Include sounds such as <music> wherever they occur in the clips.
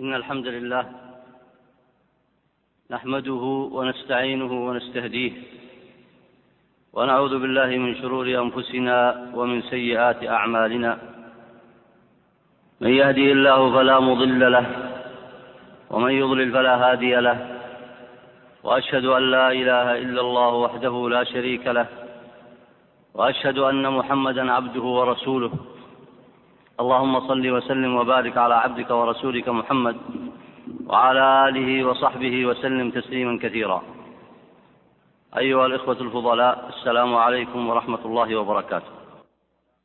إن الحمد لله نحمده ونستعينه ونستهديه ونعوذ بالله من شرور أنفسنا ومن سيئات أعمالنا من يهدي الله فلا مضل له ومن يضلل فلا هادي له وأشهد أن لا إله إلا الله وحده لا شريك له وأشهد أن محمدا عبده ورسوله اللهم صل وسلم وبارك على عبدك ورسولك محمد وعلى آله وصحبه وسلم تسليما كثيرا. أيها الإخوة الفضلاء السلام عليكم ورحمة الله وبركاته.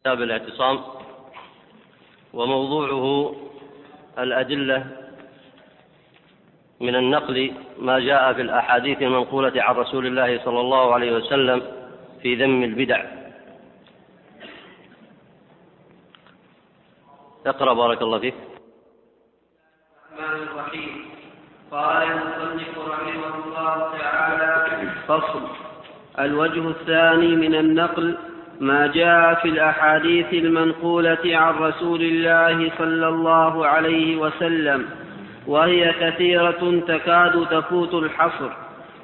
كتاب الاعتصام وموضوعه الأدلة من النقل ما جاء في الأحاديث المنقولة عن رسول الله صلى الله عليه وسلم في ذم البدع. اقرأ بارك الله فيك. الرحمن الرحيم. قال المصنف رحمه الله تعالى فصل. الوجه الثاني من النقل ما جاء في الأحاديث المنقولة عن رسول الله صلى الله عليه وسلم وهي كثيرة تكاد تفوت الحصر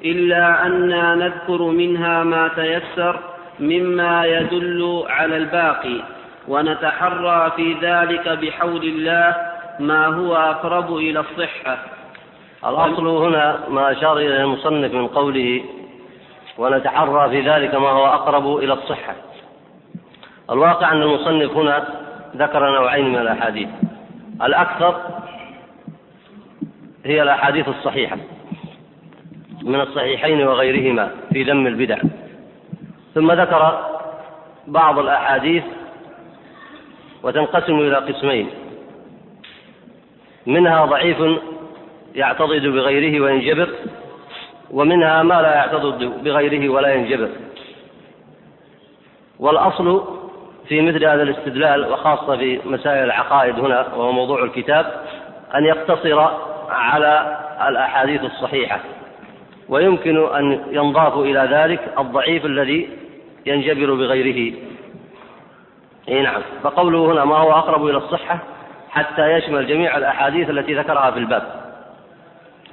إلا أنا نذكر منها ما تيسر مما يدل على الباقي. ونتحرى في ذلك بحول الله ما هو أقرب إلى الصحة. الأصل هنا ما أشار إليه المصنف من قوله ونتحرى في ذلك ما هو أقرب إلى الصحة. الواقع أن المصنف هنا ذكر نوعين من الأحاديث. الأكثر هي الأحاديث الصحيحة من الصحيحين وغيرهما في ذم البدع. ثم ذكر بعض الأحاديث وتنقسم إلى قسمين. منها ضعيف يعتضد بغيره وينجبر ومنها ما لا يعتضد بغيره ولا ينجبر. والأصل في مثل هذا الاستدلال وخاصة في مسائل العقائد هنا وهو موضوع الكتاب أن يقتصر على الأحاديث الصحيحة. ويمكن أن ينضاف إلى ذلك الضعيف الذي ينجبر بغيره. اي نعم. فقوله هنا ما هو أقرب إلى الصحة حتى يشمل جميع الأحاديث التي ذكرها في الباب.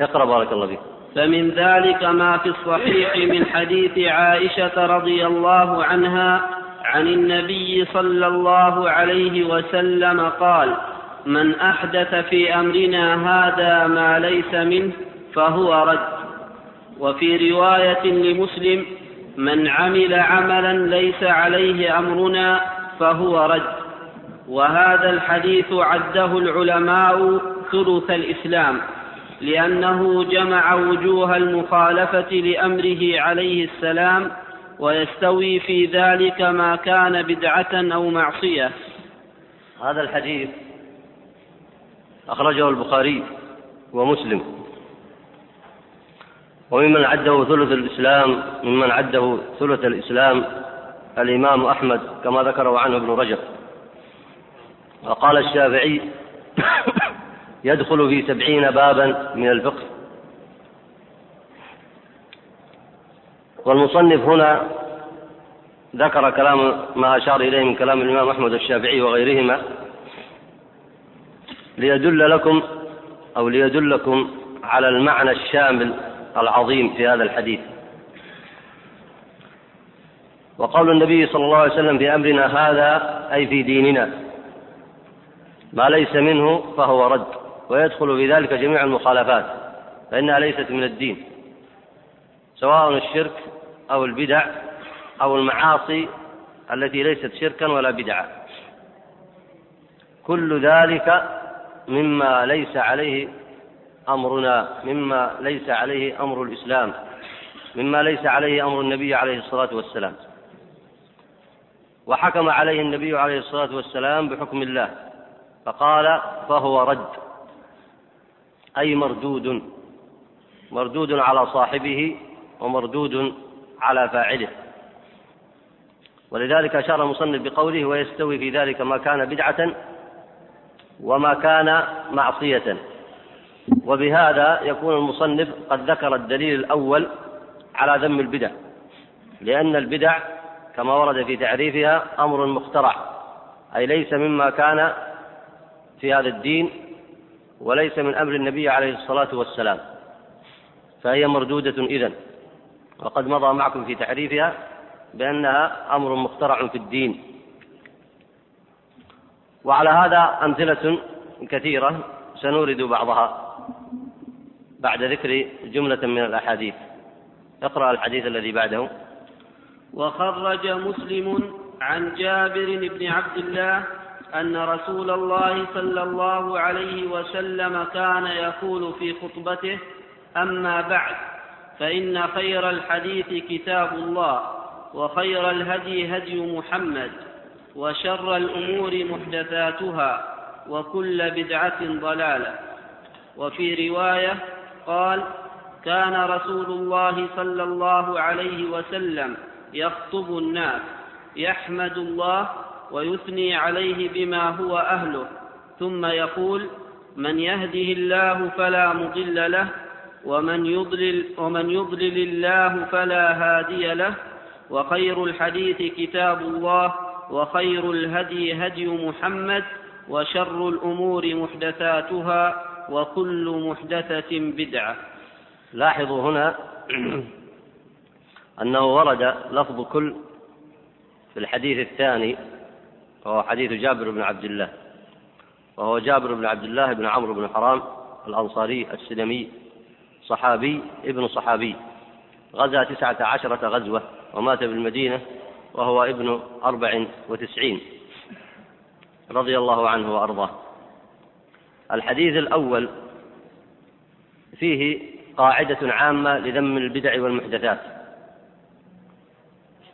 اقرأ بارك الله فيك. فمن ذلك ما في الصحيح من حديث عائشة رضي الله عنها عن النبي صلى الله عليه وسلم قال من أحدث في أمرنا هذا ما ليس منه فهو رد. وفي رواية لمسلم من عمل عملا ليس عليه أمرنا فهو رد. وهذا الحديث عده العلماء ثلث الإسلام لأنه جمع وجوه المخالفة لأمره عليه السلام ويستوي في ذلك ما كان بدعة أو معصية. هذا الحديث أخرجه البخاري ومسلم. وممن عده ثلث الإسلام ممن عده ثلث الإسلام الإمام أحمد كما ذكره عنه ابن رجب. وقال الشافعي <coughs> يدخل في سبعين بابا من الفقه. والمصنف هنا ذكر كلام ما أشار إليه من كلام الإمام أحمد الشافعي وغيرهما. ليدل لكم أو ليدلكم على المعنى الشامل العظيم في هذا الحديث. وقول النبي صلى الله عليه وسلم في أمرنا هذا أي في ديننا. ما ليس منه فهو رد ويدخل في ذلك جميع المخالفات فإنها ليست من الدين. سواء الشرك أو البدع أو المعاصي التي ليست شركا ولا بدعه كل ذلك مما ليس عليه أمرنا مما ليس عليه أمر الإسلام مما ليس عليه أمر النبي عليه الصلاة والسلام. وحكم عليه النبي عليه الصلاة والسلام بحكم الله. فقال فهو رد. أي مردود. مردود على صاحبه ومردود على فاعله. ولذلك أشار المصنف بقوله ويستوي في ذلك ما كان بدعة وما كان معصية. وبهذا يكون المصنف قد ذكر الدليل الأول على ذم البدع. لأن البدع كما ورد في تعريفها أمر مخترع أي ليس مما كان في هذا الدين وليس من أمر النبي عليه الصلاة والسلام فهي مردودة إذن. وقد مضى معكم في تعريفها بأنها أمر مخترع في الدين. وعلى هذا أمثلة كثيرة سنورد بعضها بعد ذكر جملة من الأحاديث. اقرأ الحديث الذي بعده. وخرج مسلم عن جابر بن عبد الله أن رسول الله صلى الله عليه وسلم كان يقول في خطبته أما بعد فإن خير الحديث كتاب الله وخير الهدي هدي محمد وشر الأمور محدثاتها وكل بدعة ضلالة. وفي رواية قال كان رسول الله صلى الله عليه وسلم يخطب الناس يحمد الله ويثني عليه بما هو أهله. ثم يقول من يهده الله فلا مضل له ومن يضلل, ومن يضلل الله فلا هادي له. وخير الحديث كتاب الله وخير الهدي هدي محمد وشر الأمور محدثاتها وكل محدثة بدعة. لاحظوا هنا أنه ورد لفظ كل في الحديث الثاني وهو حديث جابر بن عبد الله. وهو جابر بن عبد الله بن عمرو بن حرام الأنصاري السلمي صحابي ابن صحابي. غزا تسعة عشرة غزوة ومات بالمدينة وهو ابن أربع وتسعين. رضي الله عنه وأرضاه. الحديث الأول فيه قاعدة عامة لذم البدع والمحدثات.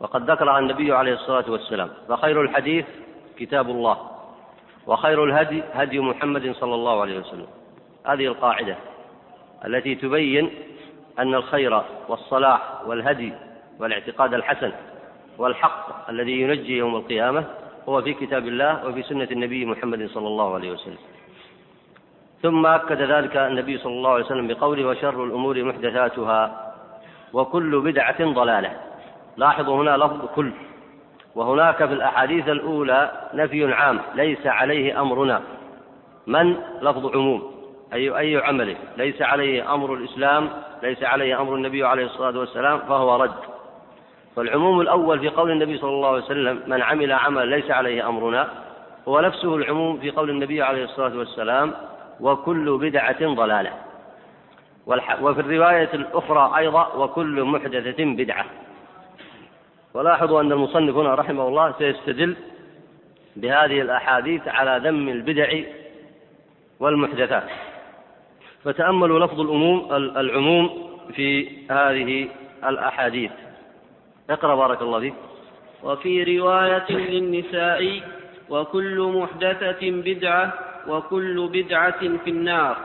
وقد ذكرها النبي عليه الصلاة والسلام. فخير الحديث كتاب الله وخير الهدي هدي محمد صلى الله عليه وسلم. هذه القاعدة التي تبين أن الخير والصلاح والهدي والاعتقاد الحسن والحق الذي ينجي يوم القيامة هو في كتاب الله وفي سنة النبي محمد صلى الله عليه وسلم. ثم أكد ذلك النبي صلى الله عليه وسلم بقوله وشر الأمور محدثاتها وكل بدعة ضلالة. لاحظوا هنا لفظ كل. وهناك في الأحاديث الأولى نفي عام ليس عليه أمرنا. من؟ لفظ عموم. أي أي عمل ليس عليه أمر الإسلام ليس عليه أمر النبي عليه الصلاة والسلام فهو رد. فالعموم الأول في قول النبي صلى الله عليه وسلم من عمل عملا ليس عليه أمرنا هو نفسه العموم في قول النبي عليه الصلاة والسلام وكل بدعة ضلالة. وفي الرواية الأخرى أيضا وكل محدثة بدعة. ولاحظوا أن المصنف هنا رحمه الله سيستدل بهذه الأحاديث على ذم البدع والمحدثات. فتأملوا لفظ الأموم العموم في هذه الأحاديث. اقرأ بارك الله فيك. وفي رواية للنساء وكل محدثة بدعة وكل بدعة في النار.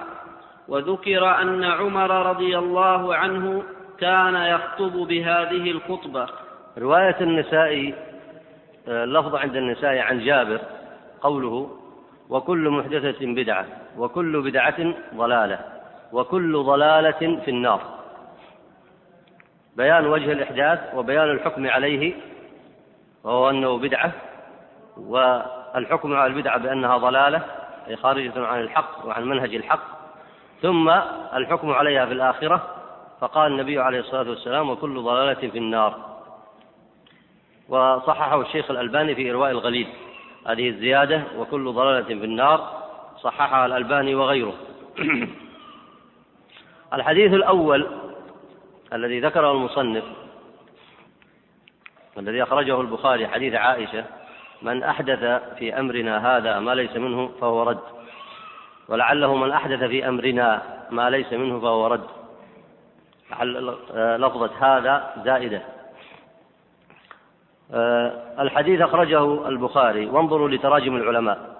وذكر أن عمر رضي الله عنه كان يخطب بهذه الخطبة. رواية النساء اللفظ عند النساء عن جابر قوله وكل محدثة بدعة وكل بدعة ضلالة وكل ضلالة في النار. بيان وجه الإحداث وبيان الحكم عليه وهو أنه بدعة والحكم على البدعة بأنها ضلالة أي خارجة عن الحق وعن منهج الحق ثم الحكم عليها في الآخرة فقال النبي عليه الصلاة والسلام وكل ضلالة في النار. وصححه الشيخ الألباني في إرواء الغليل. هذه الزيادة وكل ضلالة في النار صححها الألباني وغيره. <clears throat> الحديث الأول الذي ذكره المصنف والذي أخرجه البخاري حديث عائشة من أحدث في أمرنا هذا ما ليس منه فهو رد ولعله من أحدث في أمرنا ما ليس منه فهو رد. لفظة هذا زائدة. الحديث أخرجه البخاري. وانظروا لتراجم العلماء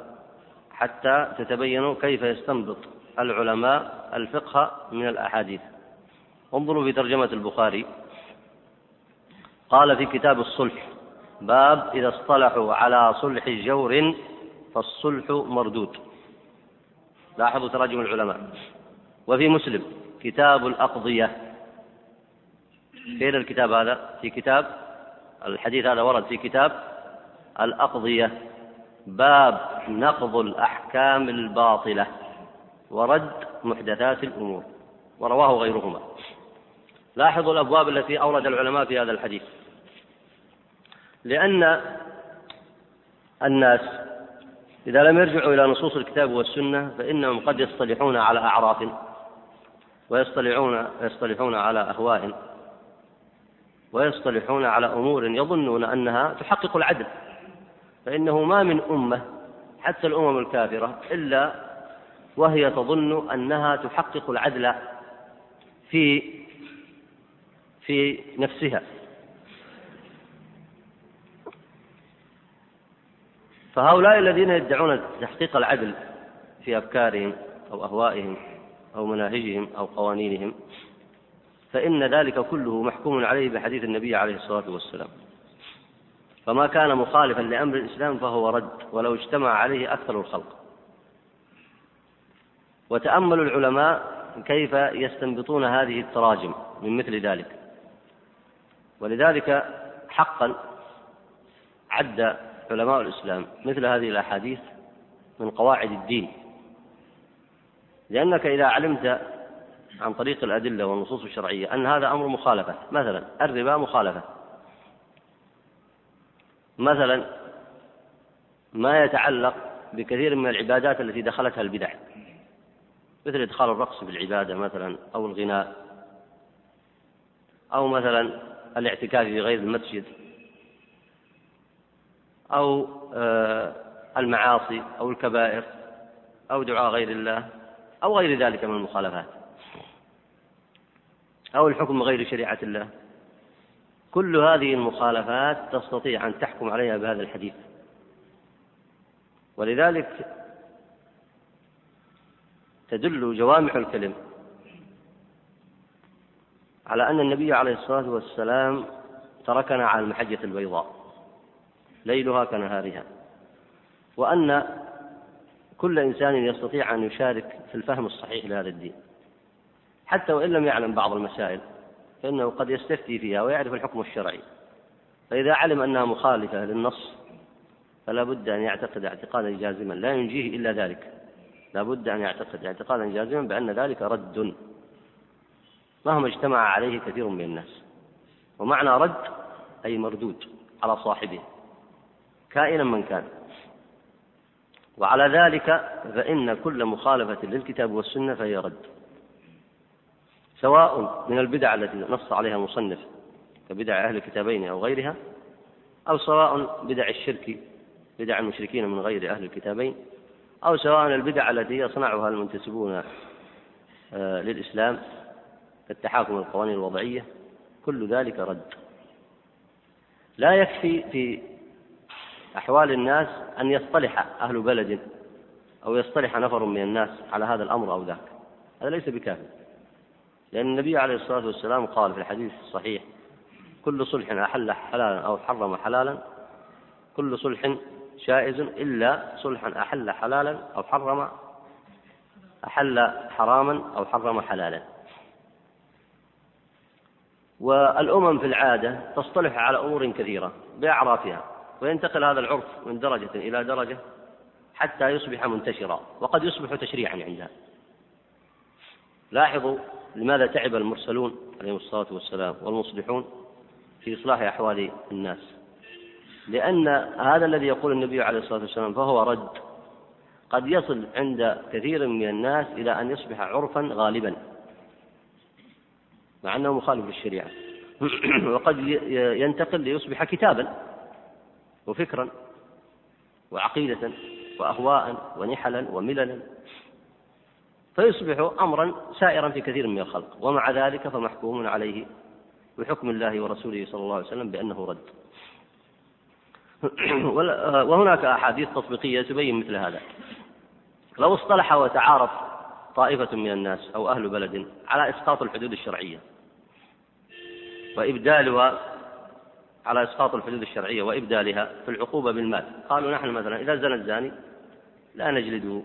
حتى تتبينوا كيف يستنبط العلماء الفقه من الأحاديث. انظروا في ترجمة البخاري. قال في كتاب الصلح باب إذا اصطلحوا على صلح جور فالصلح مردود. لاحظوا تراجم العلماء. وفي مسلم كتاب الأقضية. فين الكتاب هذا؟ في كتاب الحديث هذا ورد في كتاب الأقضية باب نقض الأحكام الباطلة ورد محدثات الأمور ورواه غيرهما. لاحظوا الأبواب التي أورد العلماء في هذا الحديث. لأن الناس إذا لم يرجعوا إلى نصوص الكتاب والسنة فإنهم قد يصطلحون على أعراف ويصطلحون يصطلحون على أهواء. ويصطلحون على أمور يظنون أنها تحقق العدل فإنه ما من أمة حتى الأمم الكافرة إلا وهي تظن أنها تحقق العدل في في نفسها. فهؤلاء الذين يدعون تحقيق العدل في أفكارهم أو أهوائهم أو مناهجهم أو قوانينهم فإن ذلك كله محكوم عليه بحديث النبي عليه الصلاة والسلام. فما كان مخالفا لأمر الإسلام فهو رد ولو اجتمع عليه أكثر الخلق. وتأملوا العلماء كيف يستنبطون هذه التراجم من مثل ذلك. ولذلك حقا عد علماء الإسلام مثل هذه الأحاديث من قواعد الدين. لأنك إذا علمت عن طريق الأدلة والنصوص الشرعية أن هذا أمر مخالفة. مثلا الربا مخالفة. مثلا ما يتعلق بكثير من العبادات التي دخلتها البدع. مثل إدخال الرقص في العبادة مثلا أو الغناء. أو مثلا الاعتكاف في غير المسجد. أو آه، المعاصي أو الكبائر أو دعاء غير الله أو غير ذلك من المخالفات. أو الحكم غير شريعة الله. كل هذه المخالفات تستطيع أن تحكم عليها بهذا الحديث. ولذلك تدل جوامع الكلم على أن النبي عليه الصلاة والسلام تركنا على المحجة البيضاء. ليلها كنهارها. وأن كل إنسان يستطيع أن يشارك في الفهم الصحيح لهذا الدين. حتى وإن لم يعلم بعض المسائل فإنه قد يستفتي فيها ويعرف الحكم الشرعي. فإذا علم أنها مخالفة للنص فلا بد أن يعتقد اعتقادا جازما لا ينجيه إلا ذلك. لا بد أن يعتقد اعتقادا جازما بأن ذلك رد. مهما اجتمع عليه كثير من الناس. ومعنى رد أي مردود على صاحبه كائنا من كان. وعلى ذلك فإن كل مخالفة للكتاب والسنة فهي رد. سواء من البدع التي نص عليها المصنف كبدع أهل الكتابين أو غيرها أو سواء بدع الشرك بدع المشركين من غير أهل الكتابين أو سواء البدع التي يصنعها المنتسبون آه، للإسلام كالتحاكم القوانين الوضعية كل ذلك رد. لا يكفي في أحوال الناس أن يصطلح أهل بلد أو يصطلح نفر من الناس على هذا الأمر أو ذاك. هذا ليس بكافٍ. لأن النبي عليه الصلاة والسلام قال في الحديث الصحيح كل صلح أحل حلالا أو حرم حلالا كل صلح جائز إلا صلحا أحل حلالا أو حرم أحل حراما أو حرم حلالا. والأمم في العادة تصطلح على أمور كثيرة بأعرافها وينتقل هذا العرف من درجة إلى درجة حتى يصبح منتشرا وقد يصبح تشريعا عندها. لاحظوا لماذا تعب المرسلون عليهم الصلاة والسلام والمصلحون في إصلاح أحوال الناس. لأن هذا الذي يقول النبي عليه الصلاة والسلام فهو رد. قد يصل عند كثير من الناس إلى أن يصبح عرفا غالبا. مع أنه مخالف للشريعة. <clears throat> وقد ينتقل ليصبح كتابا وفكرا وعقيدة وأهواء ونحلا ومللا. فيصبح أمرا سائرا في كثير من الخلق ومع ذلك فمحكوم عليه بحكم الله ورسوله صلى الله عليه وسلم بأنه رد. <clears throat> وهناك أحاديث تطبيقية تبين مثل هذا. لو اصطلح وتعارف طائفة من الناس أو أهل بلد على إسقاط الحدود الشرعية وإبدالها على إسقاط الحدود الشرعية وإبدالها في العقوبة بالمال قالوا نحن مثلا إذا زنى الزاني لا نجلده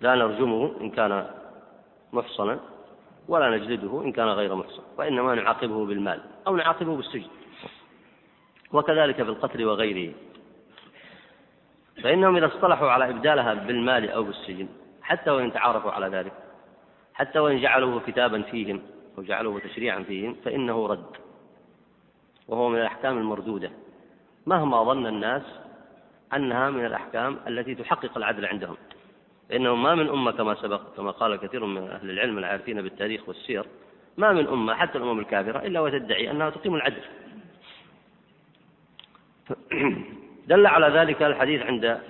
لا نرجمه إن كان محصنا ولا نجلده إن كان غير محصن وإنما نعاقبه بالمال أو نعاقبه بالسجن. وكذلك في القتل وغيره. فإنهم إذا اصطلحوا على إبدالها بالمال أو بالسجن حتى وإن تعارفوا على ذلك حتى وإن جعلوه كتابا فيهم أو جعلوه تشريعا فيهم فإنه رد وهو من الأحكام المردودة. مهما ظن الناس أنها من الأحكام التي تحقق العدل عندهم. لأنه ما من أمة كما سبق كما قال كثير من أهل العلم العارفين بالتاريخ والسير ما من أمة حتى الأمم الكافرة إلا وتدعي أنها تقيم العدل. <clears throat> دل على ذلك الحديث عند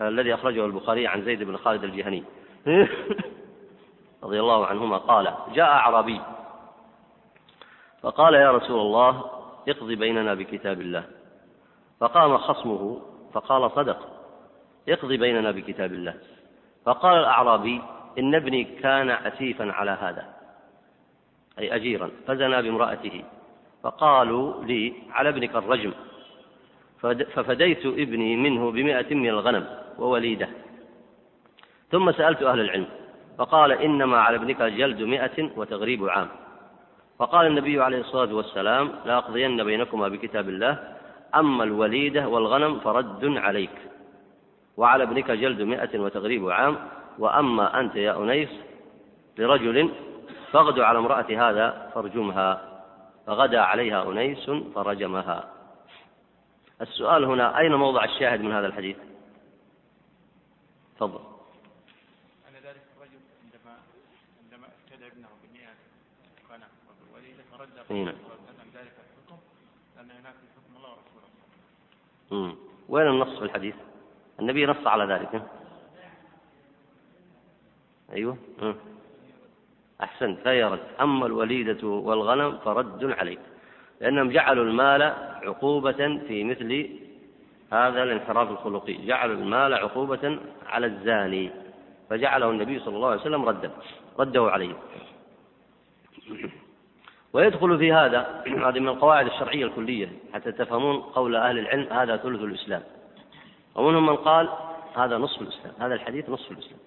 الذي أخرجه البخاري عن زيد بن خالد الجهني. <laughs> رضي الله عنهما قال جاء أعرابي. فقال يا رسول الله اقضي بيننا بكتاب الله. فقام خصمه فقال صدق اقضي بيننا بكتاب الله. فقال الأعرابي إن ابني كان أسيفا على هذا أي أجيرا فزنى بامرأته فقالوا لي على ابنك الرجم ففديت ابني منه بمائة من الغنم ووليدة. ثم سألت أهل العلم فقال إنما على ابنك جلد مائة وتغريب عام. فقال النبي عليه الصلاة والسلام لأقضين بينكما بكتاب الله أما الوليدة والغنم فرد عليك. وعلى ابنك جلد مائة وتغريب عام وأما أنت يا أنيس لرجل فاغدو على امرأة هذا فارجمها. فغدا عليها أنيس فرجمها. السؤال هنا أين موضع الشاهد من هذا الحديث؟ تفضل. أن ذلك الرجل عندما عندما ابتدى ابنه فرد نعم ذلك الحكم لأن هناك حكم الله ورسوله. وين النص في الحديث؟ النبي نص على ذلك. مم. أحسنت. فيرد أما الوليدة والغنم فرد عليك. لأنهم جعلوا المال عقوبة في مثل هذا الانحراف الخلقي. جعلوا المال عقوبة على الزاني. فجعله النبي صلى الله عليه وسلم ردا رده عليه. ويدخل في هذا هذه من القواعد الشرعية الكلية حتى تفهمون قول أهل العلم هذا ثلث الإسلام. ومنهم من قال هذا نصف الإسلام هذا الحديث نصف الإسلام.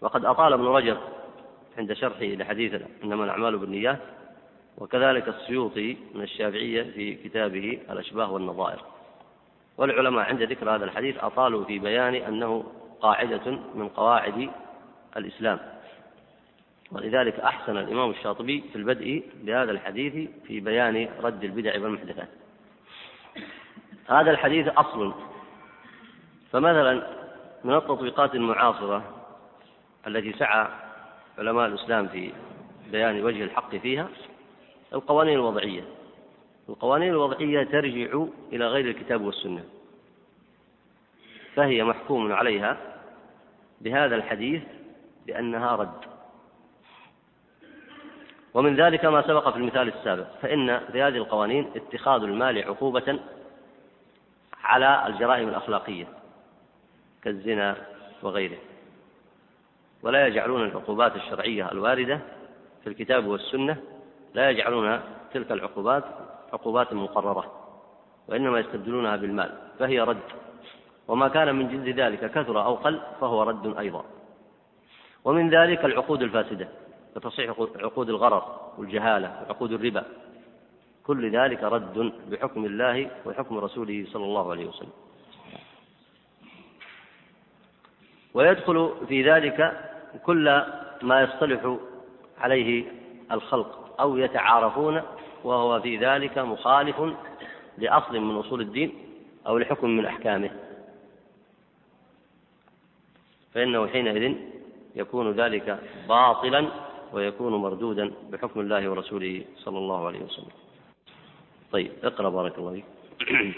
وقد أطال ابن رجب عند شرحه لحديث إنما الأعمال بالنيات وكذلك السيوطي من الشافعية في كتابه الأشباه والنظائر. والعلماء عند ذكر هذا الحديث أطالوا في بيان أنه قاعدة من قواعد الإسلام. ولذلك أحسن الإمام الشاطبي في البدء بهذا الحديث في بيان رد البدع والمحدثات. هذا الحديث أصل. فمثلا من التطبيقات المعاصرة التي سعى علماء الإسلام في بيان وجه الحق فيها القوانين الوضعية. القوانين الوضعية ترجع إلى غير الكتاب والسنة. فهي محكوم عليها بهذا الحديث بأنها رد. ومن ذلك ما سبق في المثال السابق فإن في هذه القوانين اتخاذ المال عقوبة على الجرائم الأخلاقية كالزنا وغيره. ولا يجعلون العقوبات الشرعية الواردة في الكتاب والسنة لا يجعلون تلك العقوبات عقوبات مقررة وإنما يستبدلونها بالمال فهي رد. وما كان من جنس ذلك كثر أو قل فهو رد أيضا. ومن ذلك العقود الفاسدة وتصحيح عقود الغرر والجهالة وعقود الربا. كل ذلك رد بحكم الله وحكم رسوله صلى الله عليه وسلم. ويدخل في ذلك كل ما يصطلح عليه الخلق أو يتعارفون وهو في ذلك مخالف لأصل من أصول الدين أو لحكم من أحكامه. فإنه حينئذ يكون ذلك باطلا ويكون مردودا بحكم الله ورسوله صلى الله عليه وسلم. طيب اقرأ بارك الله فيك <clears throat>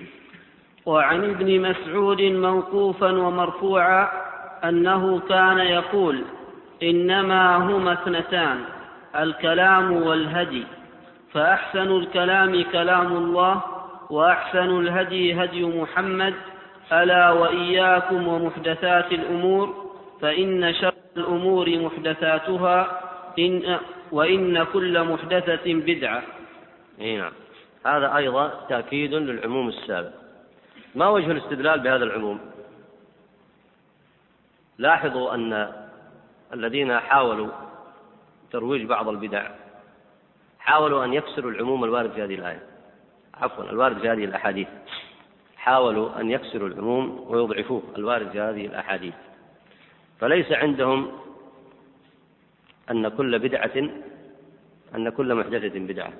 وعن ابن مسعود موقوفا ومرفوعا أنه كان يقول إنما هما اثنتان الكلام والهدي فأحسن الكلام كلام الله وأحسن الهدي هدي محمد ألا وإياكم ومحدثات الأمور فإن شر الأمور محدثاتها إن وإن كل محدثة بدعة. إيه نعم. هذا أيضا تأكيد للعموم السابق. ما وجه الاستدلال بهذا العموم؟ لاحظوا أن الذين حاولوا ترويج بعض البدع حاولوا أن يكسروا العموم الوارد في هذه الآية عفوا الوارد في هذه الأحاديث حاولوا أن يكسروا العموم ويضعفوه الوارد في هذه الأحاديث فليس عندهم أن كل بدعة أن كل محدثة بدعة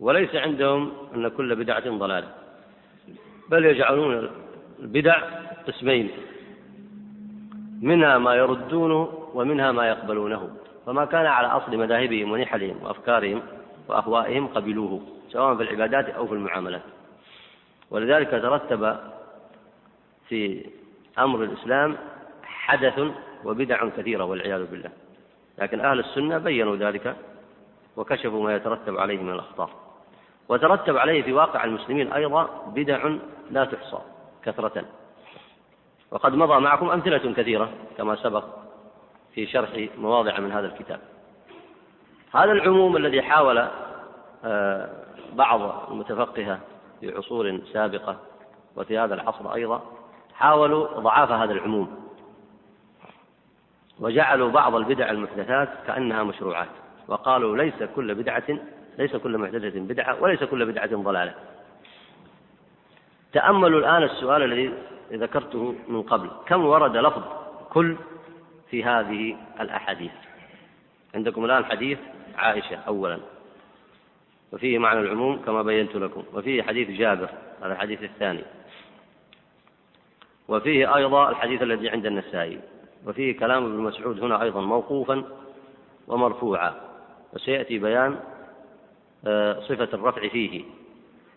وليس عندهم أن كل بدعة ضلالة بل يجعلون البدع قسمين منها ما يردونه ومنها ما يقبلونه فما كان على أصل مذاهبهم ونحلهم وأفكارهم وأهوائهم قبلوه سواء في العبادات أو في المعاملات. ولذلك ترتب في أمر الإسلام حدث وبدع كثيرة والعياذ بالله لكن أهل السنة بينوا ذلك وكشفوا ما يترتب عليه من الأخطار. وترتب عليه في واقع المسلمين أيضا بدع لا تحصى كثرة. وقد مضى معكم أمثلة كثيرة كما سبق في شرح مواضع من هذا الكتاب. هذا العموم الذي حاول آه، بعض المتفقهة في عصور سابقة وفي هذا العصر أيضا حاولوا ضعاف هذا العموم. وجعلوا بعض البدع المحدثات كأنها مشروعات وقالوا ليس كل بدعة ليس كل محدثة بدعة وليس كل بدعة ضلالة. تأملوا الآن السؤال الذي ذكرته من قبل. كم ورد لفظ كل في هذه الأحاديث؟ عندكم الآن حديث عائشة أولا. وفيه معنى العموم كما بينت لكم. وفيه حديث جابر هذا الحديث الثاني. وفيه أيضا الحديث الذي عند النسائي. وفيه كلام ابن مسعود هنا أيضا موقوفا ومرفوعا. وسيأتي بيان صفة الرفع فيه.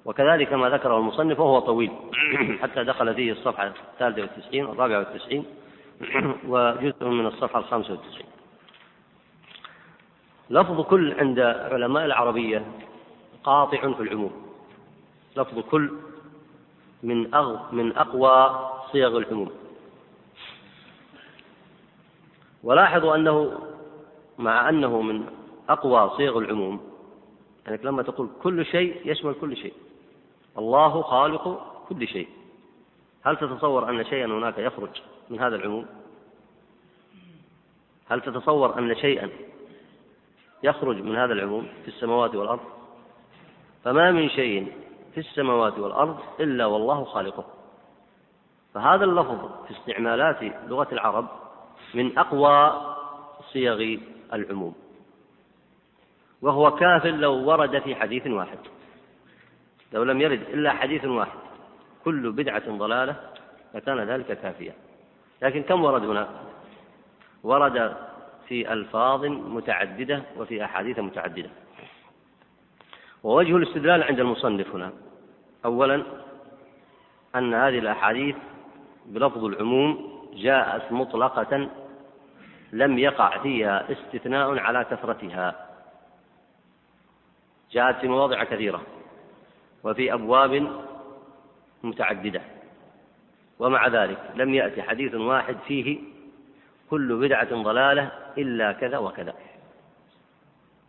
وكذلك ما ذكره المصنف وهو طويل. <clears throat> حتى دخل فيه الصفحة الثالثة والتسعين الرابعة والتسعين <clears throat> وجزء من الصفحة الخامسة والتسعين. لفظ كل عند علماء العربية قاطع في العموم. لفظ كل من أغ من أقوى صيغ العموم. ولاحظوا أنه مع أنه من أقوى صيغ العموم يعني لما تقول كل شيء يشمل كل شيء. الله خالق كل شيء. هل تتصور أن شيئا هناك يخرج من هذا العموم؟ هل تتصور أن شيئا يخرج من هذا العموم في السماوات والأرض؟ فما من شيء في السماوات والأرض إلا والله خالقه. فهذا اللفظ في استعمالات لغة العرب من أقوى صيغ العموم. وهو كاف لو ورد في حديث واحد. لو لم يرد إلا حديث واحد. كل بدعة ضلالة لكان ذلك كافيا. لكن كم ورد هنا؟ ورد في ألفاظ متعددة وفي أحاديث متعددة. ووجه الاستدلال عند المصنف هنا. أولا أن هذه الأحاديث بلفظ العموم جاءت مطلقة لم يقع فيها استثناء على كثرتها. جاءت في مواضع كثيرة وفي أبواب متعددة ومع ذلك لم يأتي حديث واحد فيه كل بدعة ضلالة إلا كذا وكذا.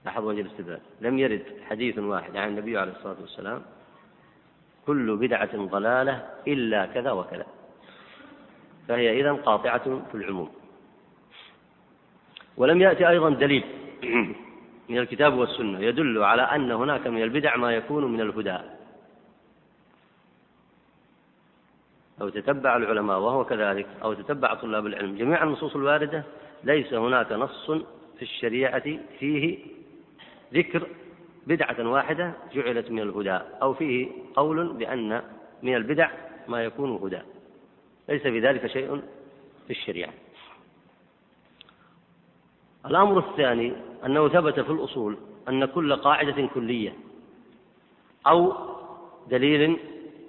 لاحظوا وجه الاستدلال. لم يرد حديث واحد عن النبي عليه الصلاة والسلام كل بدعة ضلالة إلا كذا وكذا. فهي إذن قاطعة في العموم. ولم يأتي أيضا دليل. <clears throat> من الكتاب والسنة يدل على أن هناك من البدع ما يكون من الهدى. أو تتبع العلماء وهو كذلك أو تتبع طلاب العلم. جميع النصوص الواردة ليس هناك نص في الشريعة فيه ذكر بدعة واحدة جعلت من الهدى أو فيه قول بأن من البدع ما يكون هدى. ليس في ذلك شيء في الشريعة. الأمر الثاني أنه ثبت في الأصول أن كل قاعدة كلية أو دليل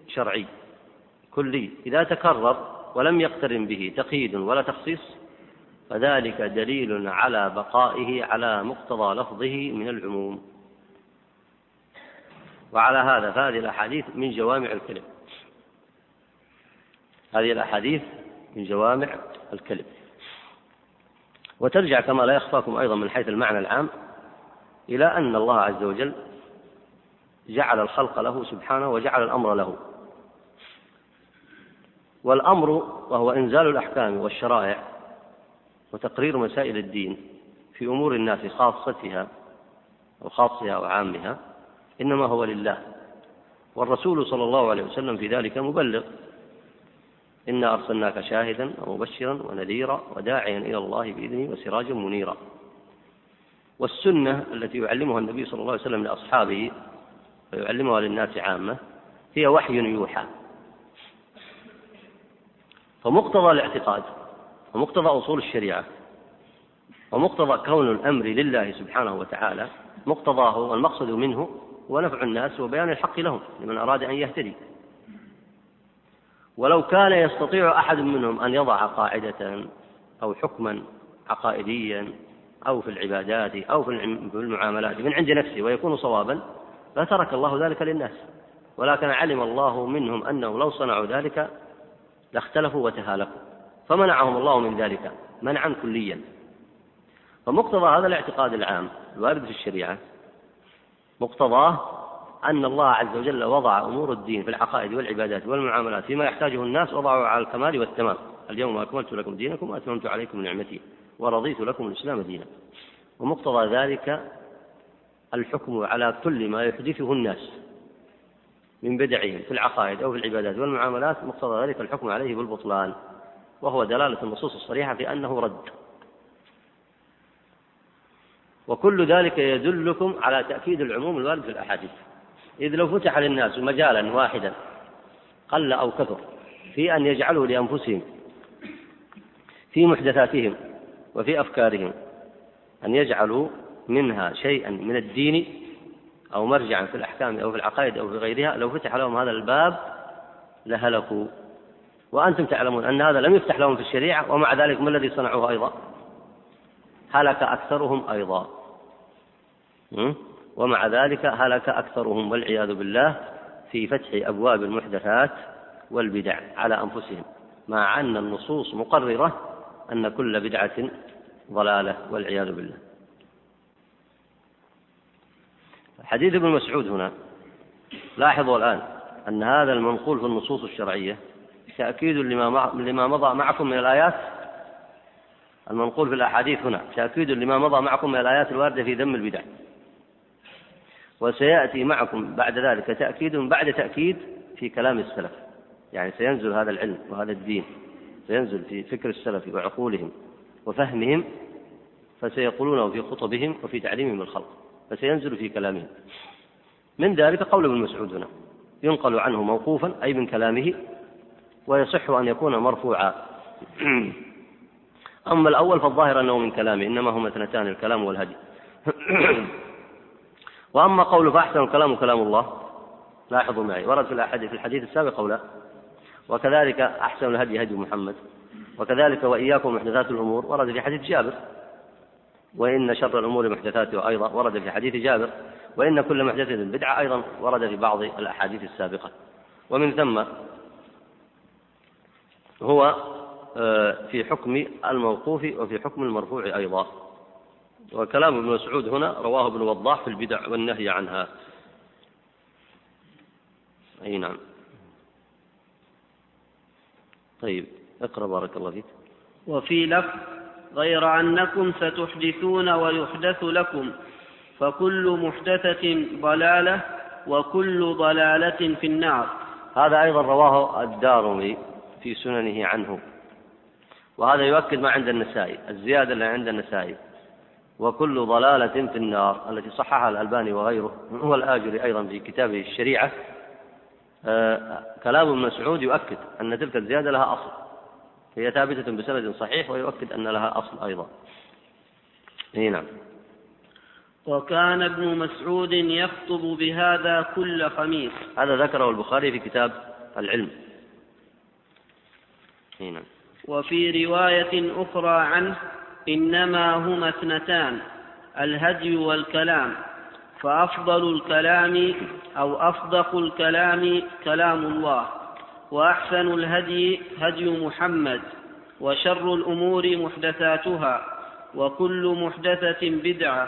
شرعي كلي إذا تكرر ولم يقترن به تقييد ولا تخصيص فذلك دليل على بقائه على مقتضى لفظه من العموم. وعلى هذا فهذه الأحاديث من جوامع الكلم. هذه الأحاديث من جوامع الكلم. وترجع كما لا يخفاكم أيضا من حيث المعنى العام إلى أن الله عز وجل جعل الخلق له سبحانه وجعل الأمر له. والأمر وهو إنزال الأحكام والشرائع وتقرير مسائل الدين في أمور الناس خاصتها أو خاصها أو عامها إنما هو لله. والرسول صلى الله عليه وسلم في ذلك مبلغ. إنا أرسلناك شاهدا ومبشرا ونذيرا وداعيا إلى الله بإذنه وسراجا منيرا. والسنة التي يعلمها النبي صلى الله عليه وسلم لأصحابه ويعلمها للناس عامة هي وحي يوحى. فمقتضى الاعتقاد ومقتضى أصول الشريعة ومقتضى كون الأمر لله سبحانه وتعالى مقتضاه والمقصد منه هو نفع الناس وبيان الحق لهم لمن أراد أن يهتدي. ولو كان يستطيع أحد منهم أن يضع قاعدة أو حكما عقائديا أو في العبادات أو في المعاملات من عند نفسه ويكون صوابا لترك الله ذلك للناس. ولكن علم الله منهم أنهم لو صنعوا ذلك لاختلفوا وتهالكوا. فمنعهم الله من ذلك منعا كليا. فمقتضى هذا الاعتقاد العام الوارد في الشريعة مقتضاه أن الله عز وجل وضع أمور الدين في العقائد والعبادات والمعاملات فيما يحتاجه الناس وضعه على الكمال والتمام. اليوم أكملت لكم دينكم وأتممت عليكم نعمتي ورضيت لكم الإسلام دينا. ومقتضى ذلك الحكم على كل ما يحدثه الناس من بدعهم في العقائد أو في العبادات والمعاملات. مقتضى ذلك الحكم عليه بالبطلان. وهو دلالة النصوص الصريحة في أنه رد. وكل ذلك يدلكم على تأكيد العموم الوارد في الأحاديث. إذ لو فتح للناس مجالا واحدا قل أو كثر في أن يجعلوا لأنفسهم في محدثاتهم وفي أفكارهم أن يجعلوا منها شيئا من الدين أو مرجعا في الأحكام أو في العقائد أو في غيرها. لو فتح لهم هذا الباب لهلكوا. وأنتم تعلمون أن هذا لم يفتح لهم في الشريعة ومع ذلك ما الذي صنعوه أيضا؟ هلك أكثرهم أيضا. ومع ذلك هلك أكثرهم والعياذ بالله في فتح أبواب المحدثات والبدع على أنفسهم مع أن النصوص مقررة أن كل بدعة ضلالة والعياذ بالله. حديث ابن مسعود هنا لاحظوا الآن أن هذا المنقول في النصوص الشرعية تأكيد لما لما مضى معكم من الآيات. المنقول في الأحاديث هنا تأكيد لما مضى معكم من الآيات الواردة في ذم البدع. وسيأتي معكم بعد ذلك تأكيد بعد تأكيد في كلام السلف. يعني سينزل هذا العلم وهذا الدين سينزل في فكر السلف وعقولهم وفهمهم فسيقولونه في خطبهم وفي تعليمهم الخلق فسينزل في كلامهم. من ذلك قول ابن مسعود هنا ينقل عنه موقوفا أي من كلامه ويصح أن يكون مرفوعا. أما الأول فالظاهر أنه من كلامه إنما هما اثنتان الكلام والهدي. وأما قوله فأحسن الكلام كلام الله. لاحظوا معي ورد في الأحاديث في الحديث السابق أو لا؟ وكذلك أحسن الهدي هدي محمد. وكذلك وإياكم محدثات الأمور ورد في حديث جابر. وإن شر الأمور محدثاتها أيضا ورد في حديث جابر. وإن كل محدثة بدعة أيضا ورد في بعض الأحاديث السابقة. ومن ثم هو آه، في حكم الموقوف وفي حكم المرفوع أيضا. وكلام ابن مسعود هنا رواه ابن وضاح في البدع والنهي عنها. أي نعم. طيب اقرأ بارك الله فيك. وفي لفظ غير أنكم ستحدثون ويحدث لكم فكل محدثة ضلالة وكل ضلالة في النار. هذا أيضا رواه الدارمي في سننه عنه. وهذا يؤكد ما عند النسائي الزيادة اللي عند النسائي. وكل ضلالة في النار التي صححها الألباني وغيره هو الآجري أيضا في كتابه الشريعة. آه، كلام ابن مسعود يؤكد أن تلك الزيادة لها أصل. هي ثابتة بسند صحيح ويؤكد أن لها أصل أيضا. اي نعم. وكان ابن مسعود يخطب بهذا كل خميس. هذا ذكره البخاري في كتاب العلم. اي نعم. وفي رواية أخرى عنه إنما هما اثنتان الهدي والكلام. فأفضل الكلام أو أصدق الكلام كلام الله وأحسن الهدي هدي محمد وشر الأمور محدثاتها وكل محدثة بدعة.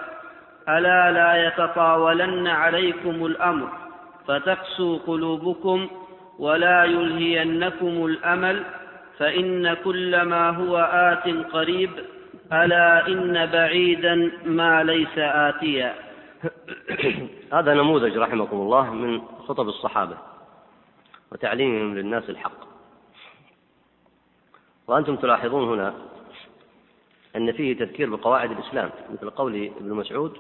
ألا لا يتطاولن عليكم الأمر فتقسو قلوبكم ولا يلهينكم الأمل فإن كل ما هو آت قريب ألا إن بعيدا ما ليس آتيا. <clears throat> هذا نموذج رحمكم الله من خطب الصحابة وتعليمهم للناس الحق. وأنتم تلاحظون هنا أن فيه تذكير بقواعد الإسلام مثل قول ابن مسعود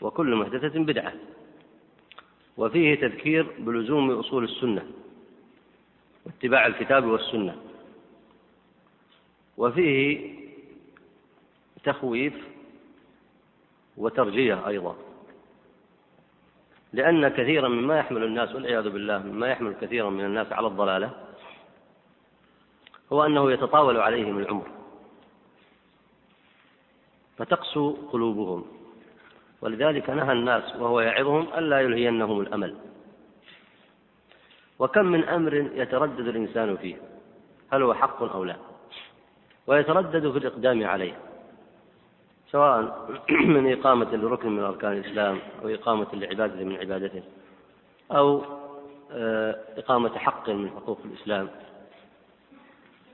وكل محدثة بدعة. وفيه تذكير بلزوم أصول السنة واتباع الكتاب والسنة. وفيه تخويف وترجية أيضا. لأن كثيرا مما يحمل الناس والعياذ بالله مما يحمل كثيرا من الناس على الضلالة هو أنه يتطاول عليهم العمر. فتقسو قلوبهم. ولذلك نهى الناس وهو يعظهم ألا يلهينهم الأمل. وكم من أمر يتردد الإنسان فيه هل هو حق أو لا؟ ويتردد في الإقدام عليه. سواء <clears throat> من إقامة لركن من أركان الإسلام أو إقامة لعبادة من عبادته أو آه، إقامة حق من حقوق الإسلام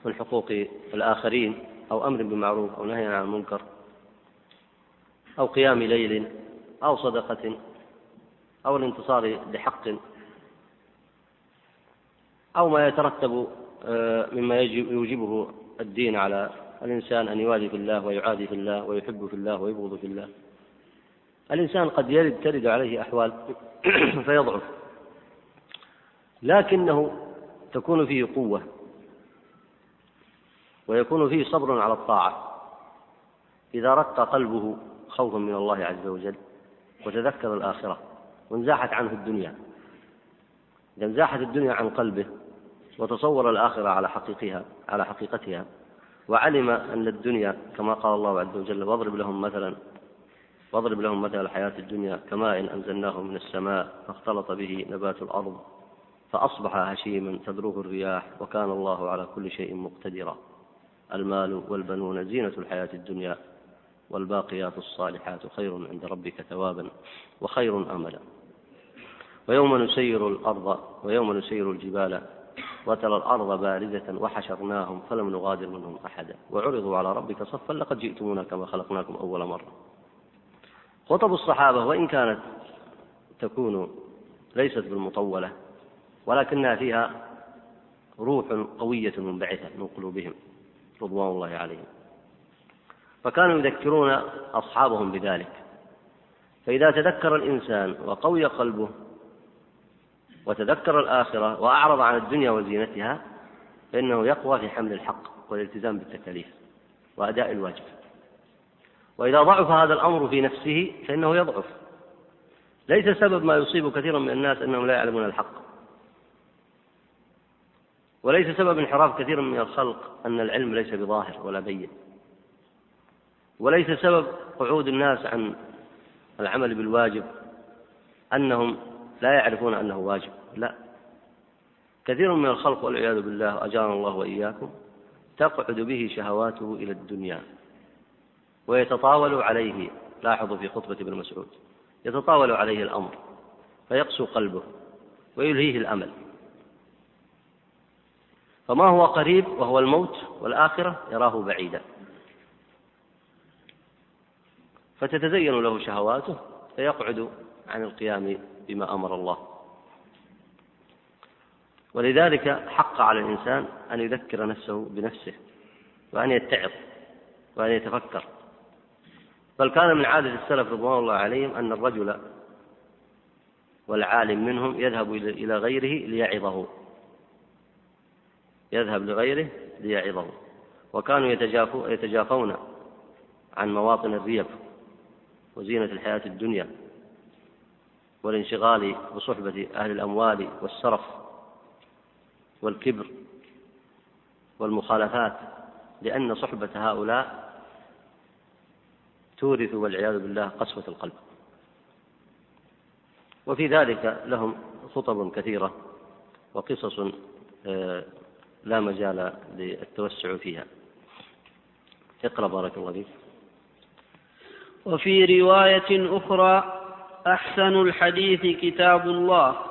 من حقوق الآخرين أو أمر بالمعروف أو نهي عن المنكر أو قيام ليل أو صدقة أو الانتصار لحق أو ما يترتب آه، مما يوجبه الدين على الإنسان أن يوالي في الله ويعادي في الله ويحب في الله ويبغض في الله. الإنسان قد يرد ترد عليه أحوال <clears throat> فيضعف. لكنه تكون فيه قوة. ويكون فيه صبر على الطاعة. إذا رق قلبه خوفا من الله عز وجل وتذكر الآخرة وانزاحت عنه الدنيا. إذا انزاحت الدنيا عن قلبه وتصور الآخرة على حقيقها على حقيقتها وعلم أن الدنيا كما قال الله عز وجل واضرب لهم مثلا واضرب لهم مثل الحياة الدنيا كماء إن أنزلناه من السماء فاختلط به نبات الأرض فأصبح هشيما تذروه الرياح وكان الله على كل شيء مقتدرا. المال والبنون زينة الحياة الدنيا والباقيات الصالحات خير عند ربك ثوابا وخير أملا. ويوم نسير الأرض ويوم نسير الجبال وترى الأرض باردة وحشرناهم فلم نغادر منهم أحدا. وعرضوا على ربك صفا لقد جئتمونا كما خلقناكم أول مرة. خطب الصحابة وإن كانت تكون ليست بالمطولة ولكنها فيها روح قوية منبعثة من قلوبهم رضوان الله عليهم. فكانوا يذكرون أصحابهم بذلك. فإذا تذكر الإنسان وقوي قلبه وتذكر الآخرة وأعرض عن الدنيا وزينتها فإنه يقوى في حمل الحق والالتزام بالتكاليف وأداء الواجب. وإذا ضعف هذا الأمر في نفسه فإنه يضعف. ليس سبب ما يصيب كثيرا من الناس أنهم لا يعلمون الحق. وليس سبب انحراف كثير من الخلق أن العلم ليس بظاهر ولا بين. وليس سبب قعود الناس عن العمل بالواجب أنهم لا يعرفون أنه واجب. لا. كثير من الخلق والعياذ بالله أجارنا الله وإياكم تقعد به شهواته إلى الدنيا ويتطاول عليه لاحظوا في خطبة ابن مسعود يتطاول عليه الأمر فيقسو قلبه ويلهيه الأمل. فما هو قريب وهو الموت والآخرة يراه بعيدا. فتتزين له شهواته فيقعد عن القيام بما أمر الله. ولذلك حق على الإنسان أن يذكر نفسه بنفسه وأن يتعظ وأن يتفكر. بل كان من عادة السلف رضوان الله عليهم أن الرجل والعالم منهم يذهب إلى غيره ليعظه. يذهب لغيره ليعظه. وكانوا يتجافون عن مواطن الريب وزينة الحياة الدنيا والانشغال بصحبة أهل الأموال والسرف. والكبر والمخالفات لأن صحبة هؤلاء تورث والعياذ بالله قسوة القلب. وفي ذلك لهم خطب كثيرة وقصص آه، لا مجال للتوسع فيها. اقرأ بارك الله فيك. وفي رواية أخرى أحسن الحديث كتاب الله.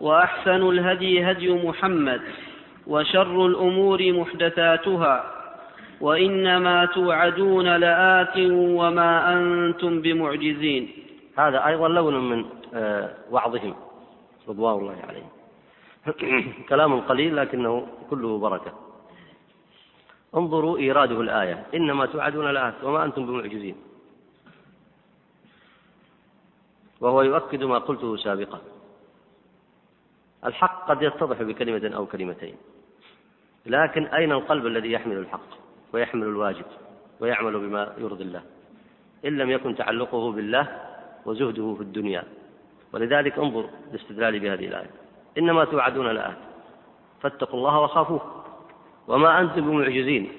وأحسن الهدي هدي محمد وشر الأمور محدثاتها وإنما توعدون لآت وما أنتم بمعجزين. هذا أيضا لون من آه، وعظهم رضوان الله عليهم. <clears throat> كلام قليل لكنه كله بركة. انظروا إيراده الآية. إنما توعدون لآت وما أنتم بمعجزين. وهو يؤكد ما قلته سابقا. الحق قد يتضح بكلمة أو كلمتين. لكن أين القلب الذي يحمل الحق ويحمل الواجب ويعمل بما يرضي الله؟ إن لم يكن تعلقه بالله وزهده في الدنيا. ولذلك انظر لاستدلال بهذه الآية. إنما توعدون لآت. فاتقوا الله وخافوه. وما أنتم بمعجزين.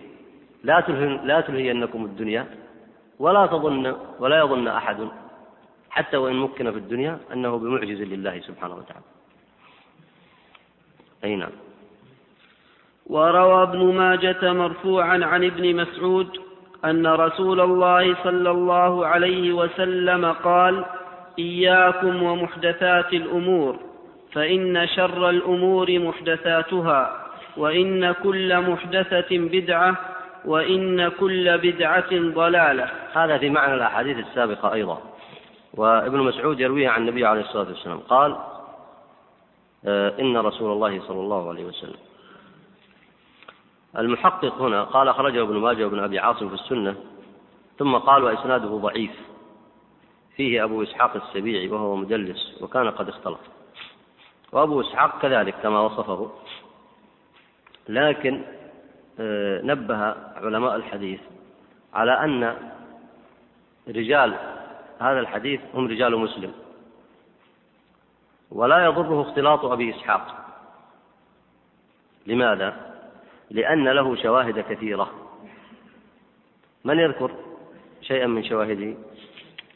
لا لا تلهينكم الدنيا ولا تظن ولا يظن أحد حتى وإن مكن في الدنيا أنه بمعجز لله سبحانه وتعالى. أي نعم. وروى ابن ماجة مرفوعا عن ابن مسعود أن رسول الله صلى الله عليه وسلم قال إياكم ومحدثات الأمور فإن شر الأمور محدثاتها وإن كل محدثة بدعة وإن كل بدعة ضلالة. هذا في معنى الأحاديث السابقة أيضا. وابن مسعود يرويه عن النبي عليه الصلاة والسلام. قال إن رسول الله صلى الله عليه وسلم. المحقق هنا قال أخرجه ابن ماجه وابن أبي عاصم في السنة ثم قال وإسناده ضعيف. فيه أبو إسحاق السبيعي وهو مدلس وكان قد اختلط. وأبو إسحاق كذلك كما وصفه. لكن آه، نبه علماء الحديث على أن رجال هذا الحديث هم رجال مسلم. ولا يضره اختلاط أبي إسحاق. لماذا؟ لأن له شواهد كثيرة. من يذكر شيئا من شواهده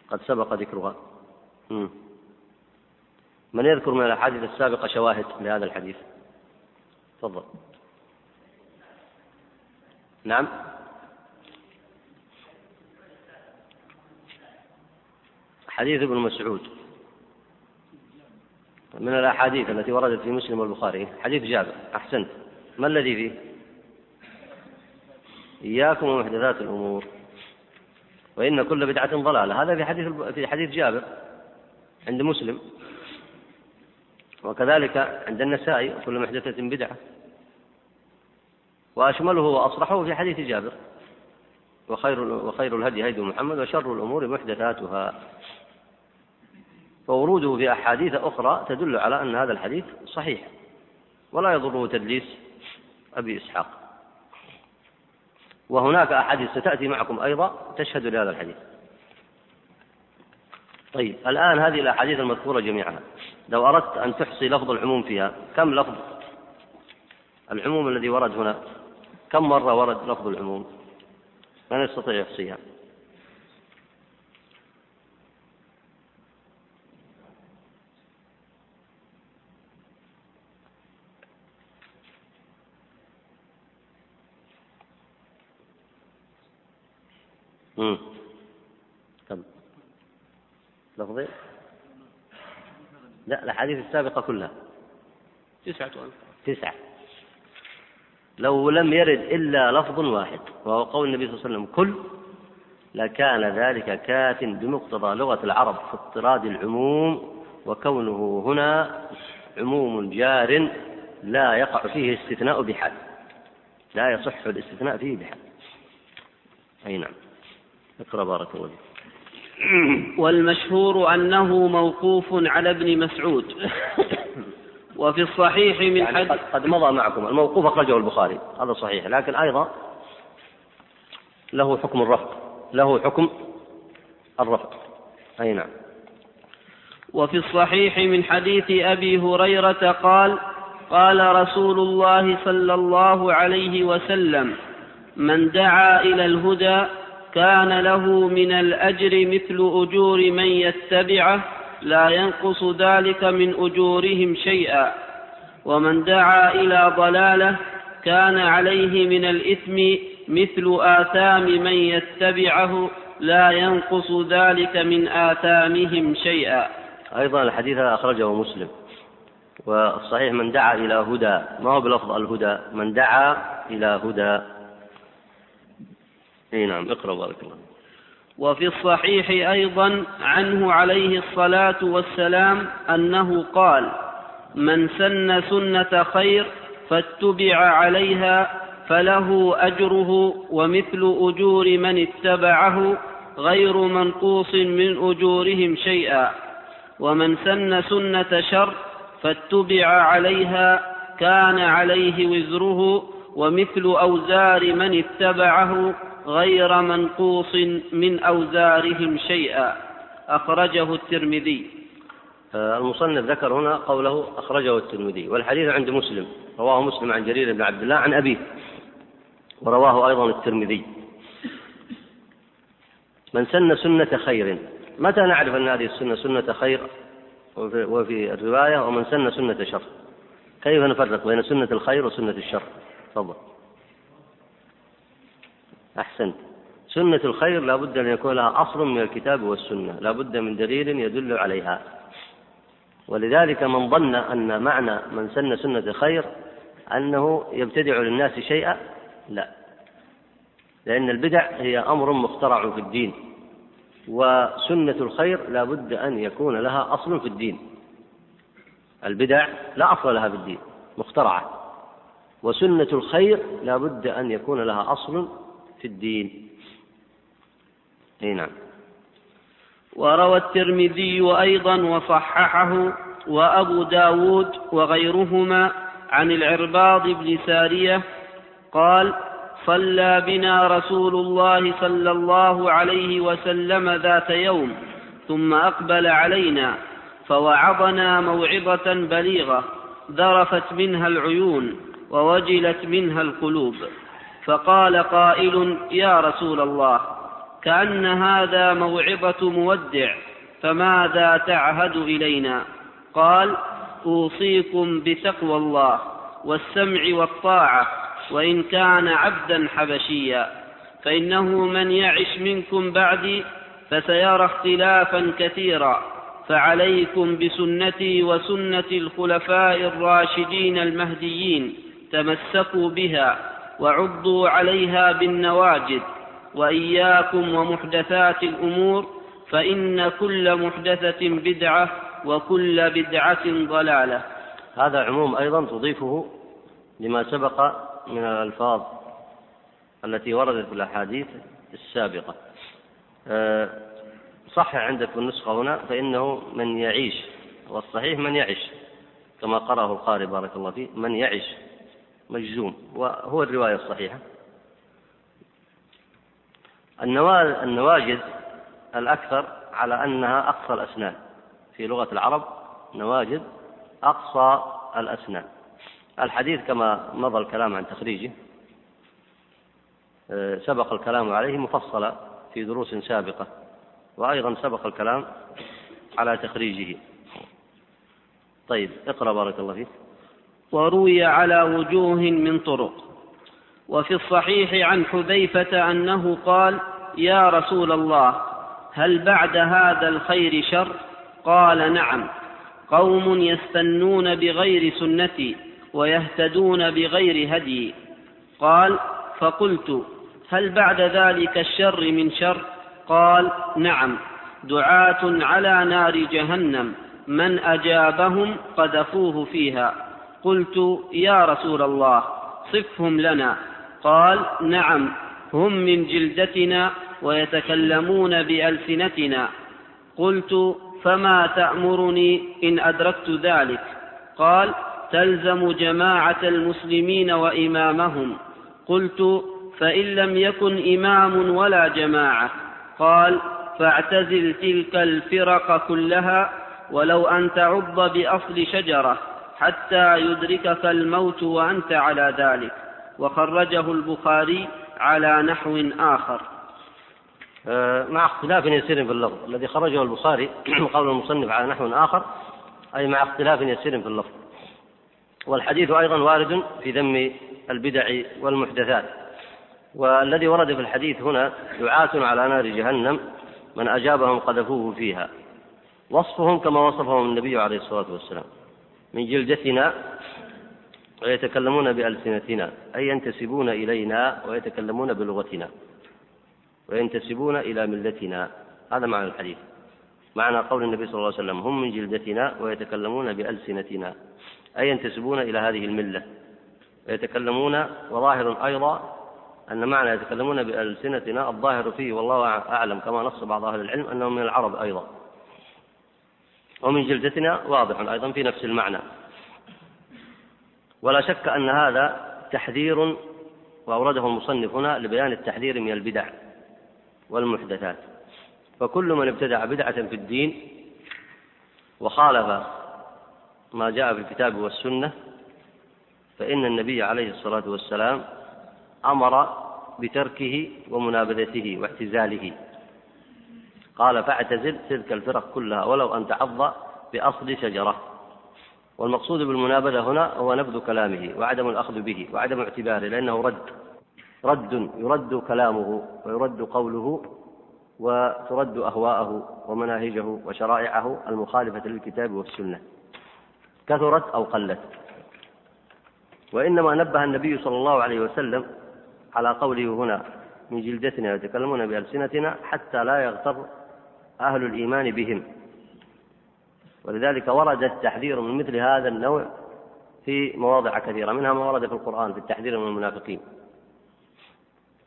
قد سبق ذكرها. من يذكر من الأحاديث السابقة شواهد لهذا الحديث؟ تفضل. نعم. حديث ابن مسعود. من الأحاديث التي وردت في مسلم والبخاري. حديث جابر. أحسنت. ما الذي فيه؟ إياكم ومحدثات الأمور. وإن كل بدعة ضلالة. هذا في حديث في حديث جابر عند مسلم. وكذلك عند النسائي كل محدثة بدعة. وأشمله وأصرحه في حديث جابر. وخير وخير الهدي هدي محمد وشر الأمور محدثاتها. فوروده في أحاديث أخرى تدل على أن هذا الحديث صحيح. ولا يضره تدليس أبي إسحاق. وهناك أحاديث ستأتي معكم أيضا تشهد لهذا الحديث. طيب الآن هذه الأحاديث المذكورة جميعها لو أردت أن تحصي لفظ العموم فيها كم لفظ العموم الذي ورد هنا؟ كم مرة ورد لفظ العموم؟ من يستطيع يحصيها؟ امم كم لفظين؟ لا الأحاديث السابقة كلها. تسعة ألف. تسعة. لو لم يرد إلا لفظ واحد وهو قول النبي صلى الله عليه وسلم كل لكان ذلك كات بمقتضى لغة العرب في اضطراد العموم وكونه هنا عموم جار لا يقع فيه استثناء بحال لا يصح الاستثناء فيه بحال أي نعم. اقرأ بارك الله <clears throat> والمشهور أنه موقوف على ابن مسعود. <coughs> وفي الصحيح من يعني حديث قد مضى معكم. الموقوف أخرجه البخاري. هذا صحيح. لكن أيضا له حكم الرفع له حكم الرفع أي نعم. وفي الصحيح من حديث أبي هريرة قال قال رسول الله صلى الله عليه وسلم من دعا إلى الهدى كان له من الأجر مثل أجور من يتبعه لا ينقص ذلك من أجورهم شيئا. ومن دعا إلى ضلالة كان عليه من الإثم مثل آثام من يتبعه لا ينقص ذلك من آثامهم شيئا. أيضا الحديث أخرجه مسلم. والصحيح من دعا إلى هدى ما هو بلفظ الهدى؟ من دعا إلى هدى. إي نعم. اقرأ بارك الله وفي الصحيح أيضا عنه عليه الصلاة والسلام أنه قال من سن سنة خير فاتبع عليها فله أجره ومثل أجور من اتبعه غير منقوص من أجورهم شيئا. ومن سن سنة شر فاتبع عليها كان عليه وزره ومثل أوزار من اتبعه غير منقوص من أوزارهم شيئا. أخرجه الترمذي. آه، المصنف ذكر هنا قوله أخرجه الترمذي والحديث عند مسلم رواه مسلم عن جرير بن عبد الله عن أبيه ورواه أيضا الترمذي. من سن سنة خير متى نعرف أن هذه السنة سنة خير؟ وفي الرواية ومن سن سنة شر. كيف نفرق بين سنة الخير وسنة الشر؟ تفضل. أحسنت. سنة الخير لا بد أن يكون لها أصل من الكتاب والسنة. لا بد من دليل يدل عليها. ولذلك من ظن أن معنى من سن سنة خير أنه يبتدع للناس شيئا لا. لأن البدع هي أمر مخترع في الدين. وسنة الخير لا بد أن يكون لها أصل في الدين. البدع لا أصل لها في الدين مخترعة. وسنة الخير لا بد أن يكون لها أصل في الدين. أي نعم. وروى الترمذي أيضا وصححه وأبو داود وغيرهما عن العرباض بن سارية قال صلى بنا رسول الله صلى الله عليه وسلم ذات يوم ثم أقبل علينا فوعظنا موعظة بليغة ذرفت منها العيون ووجلت منها القلوب. فقال قائل يا رسول الله كأن هذا موعظة مودع فماذا تعهد إلينا؟ قال أوصيكم بتقوى الله والسمع والطاعة وإن كان عبدا حبشيا. فإنه من يعش منكم بعدي فسيرى اختلافا كثيرا. فعليكم بسنتي وسنة الخلفاء الراشدين المهديين تمسكوا بها. وعضوا عليها بالنواجد وإياكم ومحدثات الأمور فإن كل محدثة بدعة وكل بدعة ضلالة. هذا عموم أيضا تضيفه لما سبق من الألفاظ التي وردت في الأحاديث السابقة. آه، صح عندك في النسخة هنا فإنه من يعيش والصحيح من يعش كما قرأه القارئ بارك الله فيه من يعش مجزوم. وهو الرواية الصحيحة. النواجذ الأكثر على أنها أقصى الأسنان. في لغة العرب نواجذ أقصى الأسنان. الحديث كما مضى الكلام عن تخريجه آه، سبق الكلام عليه مفصلا في دروس سابقة وأيضا سبق الكلام على تخريجه. طيب اقرأ بارك الله فيك. وروي على وجوه من طرق. وفي الصحيح عن حذيفة أنه قال يا رسول الله هل بعد هذا الخير شر؟ قال نعم قوم يستنون بغير سنتي ويهتدون بغير هدي. قال فقلت هل بعد ذلك الشر من شر؟ قال نعم دعاة على نار جهنم من أجابهم قذفوه فيها. قلت يا رسول الله صفهم لنا. قال نعم هم من جلدتنا ويتكلمون بألسنتنا. قلت فما تأمرني إن أدركت ذلك؟ قال تلزم جماعة المسلمين وإمامهم. قلت فإن لم يكن إمام ولا جماعة. قال فاعتزل تلك الفرق كلها ولو أن تعض بأصل شجرة. حتى يدركك الموت وأنت على ذلك. وخرجه البخاري على نحو آخر. آه، مع اختلاف يسير في اللفظ. الذي خرجه البخاري <clears throat> قول المصنف على نحو آخر أي مع اختلاف يسير في اللفظ. والحديث أيضا وارد في ذم البدع والمحدثات. والذي ورد في الحديث هنا دعاة على نار جهنم من أجابهم قذفوه فيها. وصفهم كما وصفهم النبي عليه الصلاة والسلام. من جلدتنا ويتكلمون بألسنتنا أي ينتسبون إلينا ويتكلمون بلغتنا وينتسبون إلى ملتنا. هذا معنى الحديث. معنى قول النبي صلى الله عليه وسلم هم من جلدتنا ويتكلمون بألسنتنا أي ينتسبون إلى هذه الملة. ويتكلمون وظاهر أيضا أن معنى يتكلمون بألسنتنا الظاهر فيه والله أعلم كما نص بعض أهل العلم أنهم من العرب أيضا. ومن جلدتنا واضح أيضا في نفس المعنى. ولا شك أن هذا تحذير وأورده المصنف هنا لبيان التحذير من البدع والمحدثات. فكل من ابتدع بدعة في الدين وخالف ما جاء في الكتاب والسنة فإن النبي عليه الصلاة والسلام أمر بتركه ومنابذته واعتزاله. قال فاعتزل تلك الفرق كلها ولو أن تعض بأصل شجرة. والمقصود بالمنابذة هنا هو نبذ كلامه وعدم الأخذ به وعدم اعتباره لأنه رد. رد يرد كلامه ويرد قوله وترد أهواءه ومناهجه وشرائعه المخالفة للكتاب والسنة. كثرت أو قلت. وإنما نبه النبي صلى الله عليه وسلم على قوله هنا من جلدتنا يتكلمون بألسنتنا حتى لا يغتر أهل الإيمان بهم. ولذلك ورد التحذير من مثل هذا النوع في مواضع كثيرة منها ما ورد في القرآن في التحذير من المنافقين.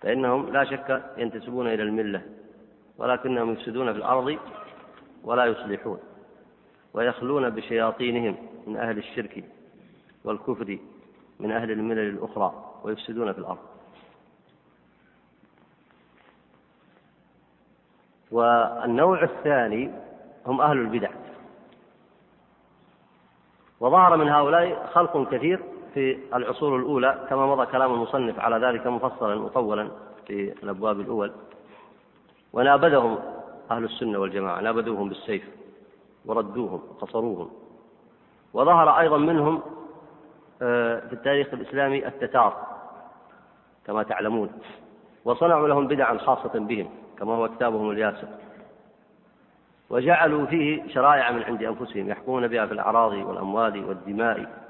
فإنهم لا شك ينتسبون إلى الملة ولكنهم يفسدون في الأرض ولا يصلحون ويخلون بشياطينهم من أهل الشرك والكفر من أهل الملل الأخرى ويفسدون في الأرض. والنوع الثاني هم أهل البدع. وظهر من هؤلاء خلق كثير في العصور الأولى كما مضى كلام المصنف على ذلك مفصلا مطولا في الأبواب الأول. ونابذهم أهل السنة والجماعة نابذوهم بالسيف وردوهم وقصروهم. وظهر أيضا منهم آه، في التاريخ الإسلامي التتار كما تعلمون. وصنعوا لهم بدعا خاصة بهم. كما هو كتابهم الياسر. وجعلوا فيه شرائع من عند أنفسهم يحكمون بها في الأعراض والأموال والدماء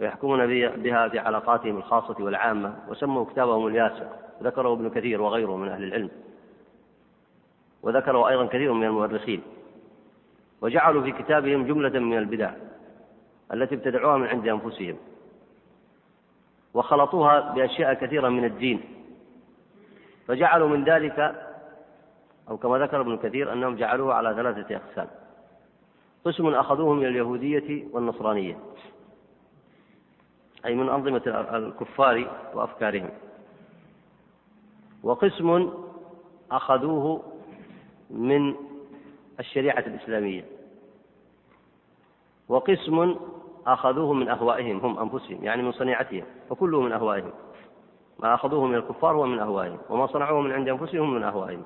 ويحكمون بها في علاقاتهم الخاصة والعامة وسموا كتابهم الياسر. ذكره ابن كثير وغيره من أهل العلم. وذكره أيضا كثير من المؤرخين. وجعلوا في كتابهم جملة من البدع التي ابتدعوها من عند أنفسهم. وخلطوها بأشياء كثيرة من الدين. فجعلوا من ذلك أو كما ذكر ابن كثير أنهم جعلوه على ثلاثة أقسام. قسم أخذوه من اليهودية والنصرانية. أي من أنظمة الكفار وأفكارهم. وقسم أخذوه من الشريعة الإسلامية. وقسم أخذوه من أهوائهم هم أنفسهم يعني من صنيعتهم. فكله من أهوائهم. ما أخذوه من الكفار هو من أهوائهم وما صنعوه من عند أنفسهم من أهوائهم.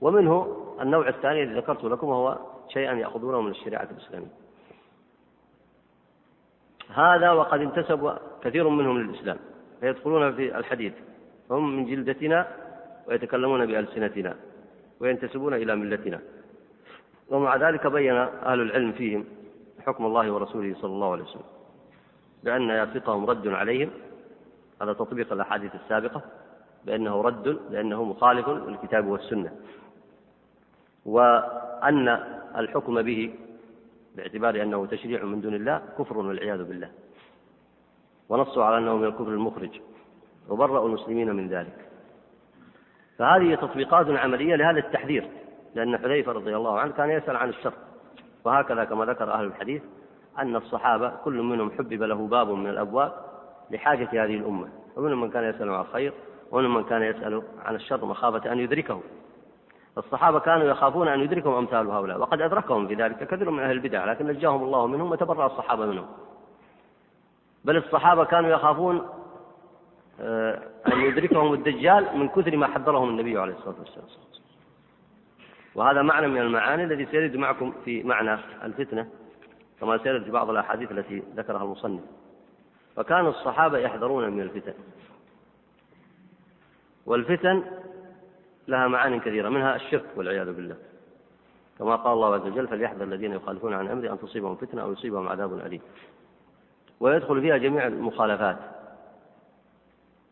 ومنه النوع الثاني الذي ذكرت لكم وهو شيئا يأخذونه من الشريعة الإسلامية. هذا وقد انتسب كثير منهم للإسلام فيدخلون في الحديث هم من جلدتنا ويتكلمون بألسنتنا وينتسبون إلى ملتنا. ومع ذلك بين أهل العلم فيهم حكم الله ورسوله صلى الله عليه وسلم بأن يافقهم رد عليهم. هذا تطبيق الأحاديث السابقة بأنه رد لأنه مخالف للكتاب والسنة. وأن الحكم به باعتبار أنه تشريع من دون الله كفر والعياذ بالله. ونصوا على أنه من الكفر المخرج. وبرأوا المسلمين من ذلك. فهذه تطبيقات عملية لهذا التحذير. لأن حذيفة رضي الله عنه كان يسأل عن الشر. وهكذا كما ذكر أهل الحديث أن الصحابة كل منهم حبب له باب من الأبواب لحاجة هذه الأمة. ومنهم من كان يسأل عن الخير ومنهم من كان يسأل عن الشر مخافة أن يدركه. الصحابة كانوا يخافون أن يدركهم أمثال هؤلاء وقد أدركهم في ذلك كثير من أهل البدع لكن نجاهم الله منهم وتبرأ الصحابة منهم. بل الصحابة كانوا يخافون آه، أن يدركهم الدجال من كثر ما حذرهم النبي عليه الصلاة والسلام. وهذا معنى من المعاني الذي سيرد معكم في معنى الفتنة كما سيرد في بعض الأحاديث التي ذكرها المصنف. فكان الصحابة يحذرون من الفتن. والفتن لها معان كثيرة منها الشرك والعياذ بالله. كما قال الله عز وجل فليحذر الذين يخالفون عن أمره أن تصيبهم فتنة أو يصيبهم عذاب أليم. ويدخل فيها جميع المخالفات.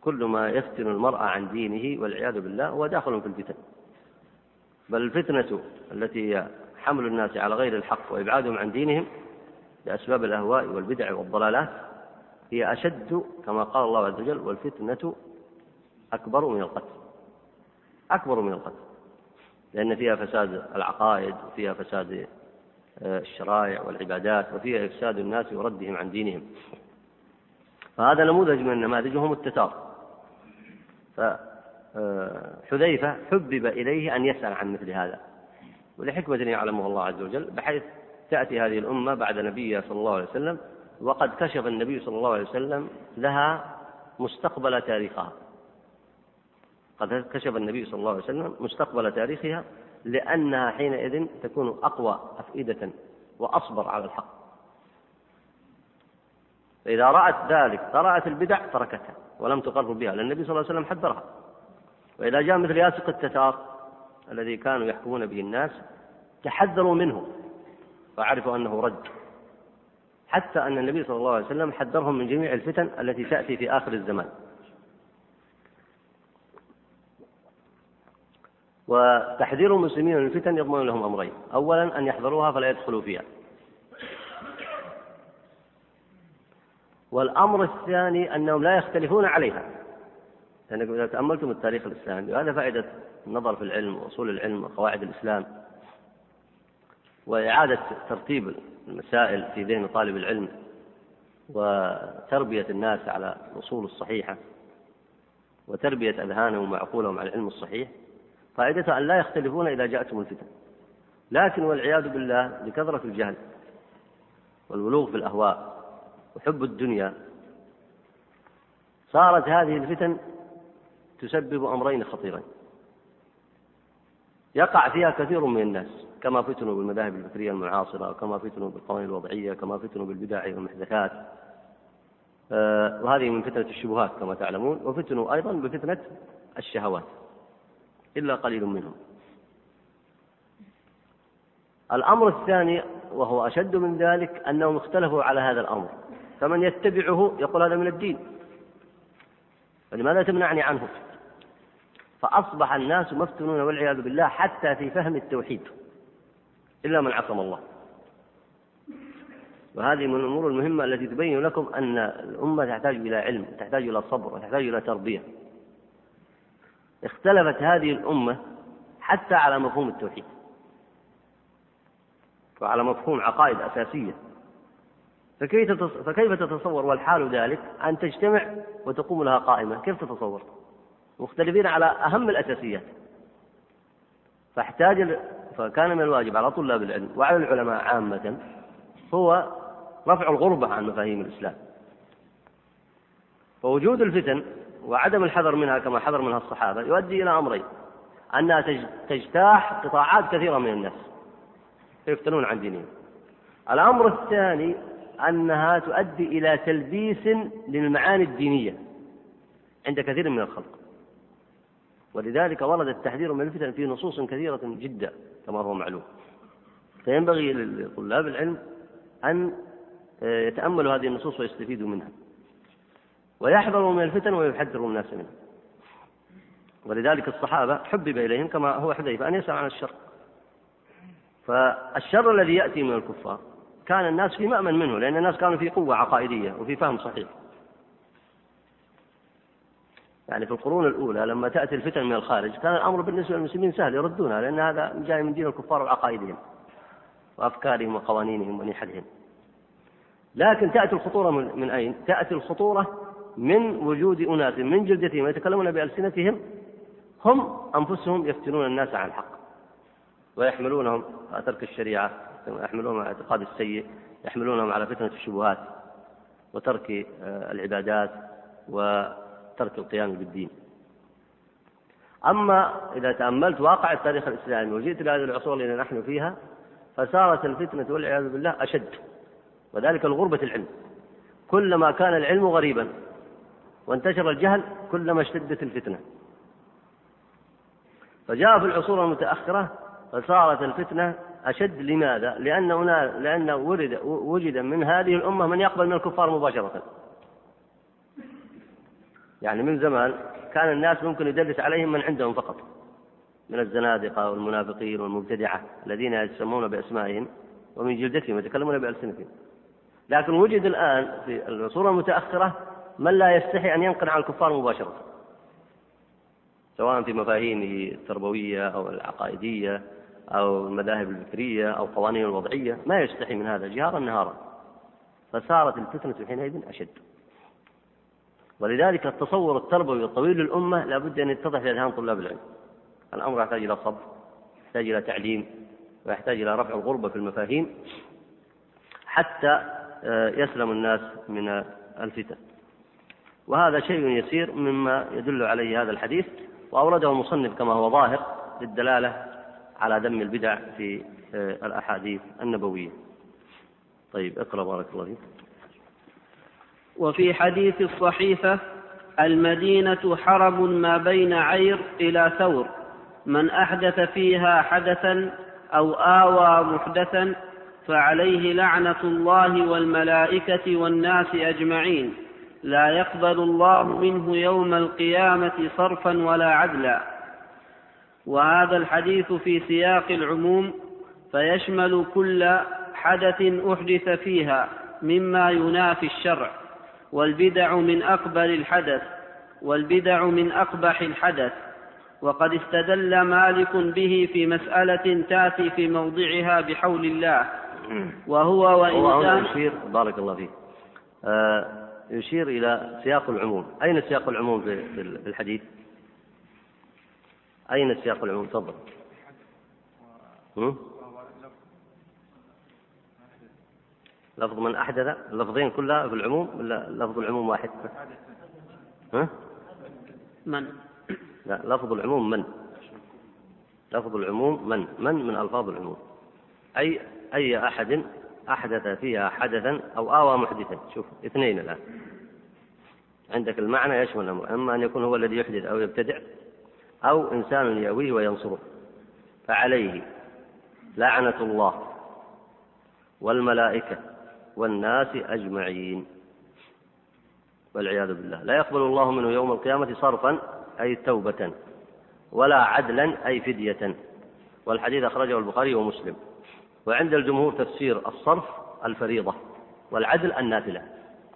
كل ما يفتن المرء عن دينه والعياذ بالله هو داخل في الفتن. بل الفتنة التي هي حمل الناس على غير الحق وإبعادهم عن دينهم بأسباب الأهواء والبدع والضلالات هي أشد كما قال الله عز وجل والفتنة أكبر من القتل. أكبر من القتل لأن فيها فساد العقائد وفيها فساد آه، الشرائع والعبادات وفيها إفساد الناس وردهم عن دينهم. فهذا نموذج من النماذج وهم التتار فحذيفة حبب إليه أن يسأل عن مثل هذا. ولحكمة يعلمها الله عز وجل بحيث تأتي هذه الأمة بعد نبيها صلى الله عليه وسلم وقد كشف النبي صلى الله عليه وسلم لها مستقبل تاريخها. قد كشف النبي صلى الله عليه وسلم مستقبل تاريخها لأنها حينئذ تكون أقوى أفئدة وأصبر على الحق. فإذا رأت ذلك طرأت البدع تركتها ولم تقر بها لأن النبي صلى الله عليه وسلم حذرها. وإذا جاء مثل ياسق التتار الذي كانوا يحكمون به الناس تحذروا منه فعرفوا أنه رد. حتى أن النبي صلى الله عليه وسلم حذرهم من جميع الفتن التي تأتي في آخر الزمان. وتحذير المسلمين من الفتن يضمن لهم أمرين. أولا أن يحذروها فلا يدخلوا فيها. والأمر الثاني أنهم لا يختلفون عليها. لأنكم إذا تأملتم التاريخ الإسلامي وهذا فائدة النظر في العلم وأصول العلم وقواعد الإسلام وإعادة ترتيب المسائل في ذهن طالب العلم وتربية الناس على الأصول الصحيحة وتربية أذهانهم وعقولهم على العلم الصحيح فائدتها أن لا يختلفون إذا جاءتهم الفتن. لكن والعياذ بالله لكثرة الجهل والولوغ في الأهواء وحب الدنيا صارت هذه الفتن تسبب أمرين خطيرين. يقع فيها كثير من الناس كما فتنوا بالمذاهب الفكرية المعاصرة وكما فتنوا بالقوانين الوضعية كما فتنوا بالبدع والمحدثات. آه، وهذه من فتنة الشبهات كما تعلمون وفتنوا أيضا بفتنة الشهوات. إلا قليل منهم. الأمر الثاني وهو أشد من ذلك أنهم اختلفوا على هذا الأمر. فمن يتبعه يقول هذا من الدين. فلماذا تمنعني عنه؟ فأصبح الناس مفتونون والعياذ بالله حتى في فهم التوحيد. إلا من عصم الله. وهذه من الأمور المهمة التي تبين لكم أن الأمة تحتاج إلى علم تحتاج إلى صبر وتحتاج إلى تربية. اختلفت هذه الأمة حتى على مفهوم التوحيد وعلى مفهوم عقائد أساسية. فكيف تتصور والحال ذلك؟ أن تجتمع وتقوم لها قائمة. كيف تتصور؟ مختلفين على أهم الأساسيات. فاحتاج فكان من الواجب على طلاب العلم وعلى العلماء عامة هو رفع الغربة عن مفاهيم الإسلام. فوجود الفتن وعدم الحذر منها كما حذر منها الصحابة يؤدي إلى أمرين. أنها تجتاح قطاعات كثيرة من الناس فيفتنون عن دينهم. الأمر الثاني أنها تؤدي إلى تلبيس للمعاني الدينية عند كثير من الخلق. ولذلك ورد التحذير من الفتن في نصوص كثيرة جدا كما هو معلوم. فينبغي لطلاب العلم أن يتأملوا هذه النصوص ويستفيدوا منها. ويحذروا من الفتن ويحذروا الناس منها. ولذلك الصحابة حبب إليهم كما هو حذيفة أن يسأل عن الشر. فالشر الذي يأتي من الكفار كان الناس في مأمن منه لأن الناس كانوا في قوة عقائدية وفي فهم صحيح. يعني في القرون الأولى لما تأتي الفتن من الخارج كان الأمر بالنسبة للمسلمين سهل يردونها لأن هذا جاي من دين الكفار وعقائدهم وأفكارهم وقوانينهم ونحلهم. لكن تأتي الخطورة من, من أين؟ تأتي الخطورة من وجود أناس من جلدتهم ويتكلمون بألسنتهم هم أنفسهم يفتنون الناس عن الحق ويحملونهم على ترك الشريعة يحملونهم على الاعتقاد السيء يحملونهم على فتنة الشبهات وترك آه، العبادات وترك القيام بالدين. أما إذا تأملت واقع التاريخ الإسلامي وجئت إلى هذه العصور التي نحن فيها فصارت الفتنة والعياذ بالله أشد وذلك الغربة العلم. كلما كان العلم غريبا وانتشر الجهل كلما اشتدت الفتنة فجاء في العصور المتأخرة فصارت الفتنة أشد لماذا؟ لأن لأن ورد وجد من هذه الأمة من يقبل من الكفار مباشرة. يعني من زمان كان الناس ممكن يدلس عليهم من عندهم فقط. من الزنادقة والمنافقين والمبتدعة الذين يسمون بأسمائهم ومن جلدتهم يتكلمون بألسنتهم لكن وجد الآن في العصور المتأخرة من لا يستحي أن ينقل عن الكفار مباشرة سواء في مفاهيمه التربوية أو العقائدية أو المذاهب الفكرية أو القوانين الوضعية ما يستحي من هذا جهارا نهارا. فصارت الفتنة حينئذ أشد. ولذلك التصور التربوي الطويل للأمة لابد أن يتضح في أذهان طلاب العلم. الأمر يحتاج إلى صبر يحتاج إلى تعليم ويحتاج إلى رفع الغربة في المفاهيم حتى آه، يسلم الناس من الفتن. وهذا شيء يسير مما يدل عليه هذا الحديث وأورده المصنف كما هو ظاهر للدلالة على ذم البدع في آه، الأحاديث النبوية. طيب اقرأ بارك الله فيك. وفي حديث الصحيفة المدينة حرب ما بين عير إلى ثور من أحدث فيها حدثا أو آوى محدثا فعليه لعنة الله والملائكة والناس أجمعين. لا يقبل الله منه يوم القيامة صرفا ولا عدلا. وهذا الحديث في سياق العموم فيشمل كل حدث أحدث فيها مما ينافي الشرع. والبدع من أقبل الحدث والبدع من أقبح الحدث. وقد استدل مالك به في مسألة تأتي في موضعها بحول الله. وهو وإن كان بارك الله فيك. آه يشير إلى سياق العموم. أين سياق العموم في الحديث؟ أين سياق العموم؟ تفضل. لفظ من أحدث؟ اللفظين كلها في العموم ولا لفظ العموم واحد؟ ها؟ من؟ لا لفظ العموم من؟ لفظ العموم من؟ من من ألفاظ العموم. أي أي أحد أحدث فيها حدثا أو آوى محدثا. شوف اثنين الآن. عندك المعنى يشمل الأمر أما أن يكون هو الذي يحدث أو يبتدع أو إنسان يأويه وينصره. فعليه لعنة الله والملائكة والناس أجمعين. والعياذ بالله. لا يقبل الله منه يوم القيامة صرفا أي توبة ولا عدلا أي فدية. والحديث أخرجه البخاري ومسلم. وعند الجمهور تفسير الصرف الفريضة والعدل النافلة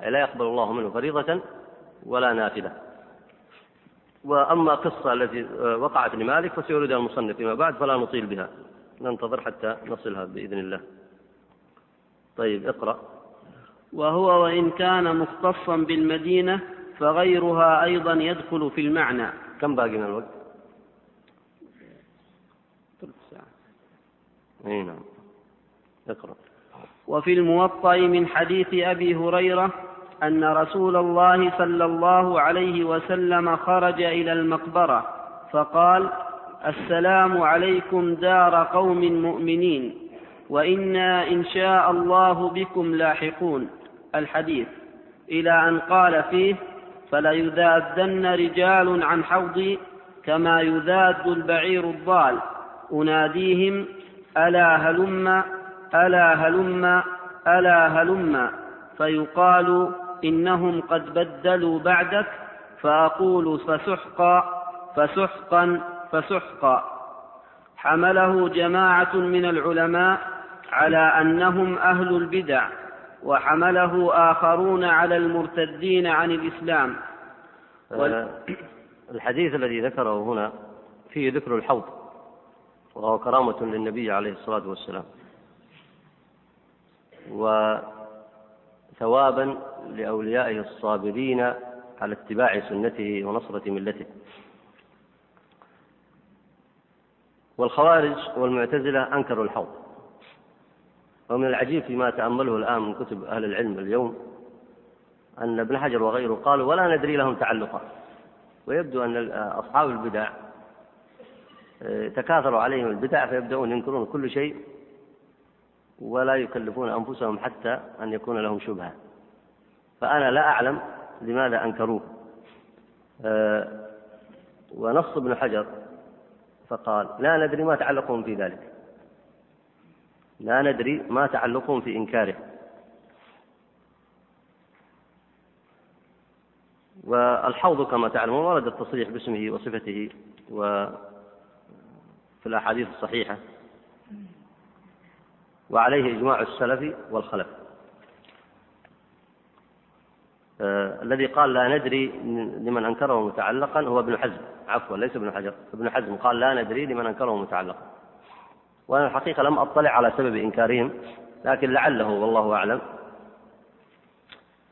أي لا يقبل الله منه فريضة ولا نافلة. وأما قصة التي وقعت لمالك فسيردها المصنف فيما بعد فلا نطيل بها. ننتظر حتى نصلها بإذن الله. طيب اقرأ. وهو وإن كان مختصا بالمدينة فغيرها أيضا يدخل في المعنى. كم باقي من الوقت؟ ثلث ساعة. أي نعم. اقرأ. وفي الموطأ من حديث أبي هريرة أن رسول الله صلى الله عليه وسلم خرج إلى المقبرة فقال السلام عليكم دار قوم مؤمنين وإنا إن شاء الله بكم لاحقون. الحديث إلى أن قال فيه فليذادن رجال عن حوضي كما يذاد البعير الضال. أناديهم ألا هلم؟ ألا هلم ألا هلم. فيقال إنهم قد بدلوا بعدك فأقول فسحقا فسحقا فسحقا. حمله جماعة من العلماء على أنهم أهل البدع وحمله آخرون على المرتدين عن الإسلام. وال... الحديث الذي ذكره هنا فيه ذكر الحوض وهو كرامة للنبي عليه الصلاة والسلام. وثوابا لأوليائه الصابرين على اتباع سنته ونصرة ملته. والخوارج والمعتزلة أنكروا الحوض. ومن العجيب فيما تأمله الآن من كتب أهل العلم اليوم أن ابن حجر وغيره قالوا ولا ندري لهم تعلقا. ويبدو أن أصحاب البدع آه، تكاثروا عليهم البدع فيبدأون ينكرون كل شيء ولا يكلفون أنفسهم حتى أن يكون لهم شبهة. فأنا لا أعلم لماذا أنكروه. آه، ونص ابن حجر فقال لا ندري ما تعلقهم في ذلك. لا ندري ما تعلقهم في إنكاره. والحوض كما تعلمون ورد التصريح باسمه وصفته في الأحاديث الصحيحة. وعليه إجماع السلف والخلف. آه الذي قال لا ندري لمن أنكره متعلقا هو ابن حزم. عفوا ليس ابن حجر ابن حزم قال لا ندري لمن أنكره متعلقا. وأنا الحقيقة لم أطلع على سبب إنكارهم لكن لعله والله أعلم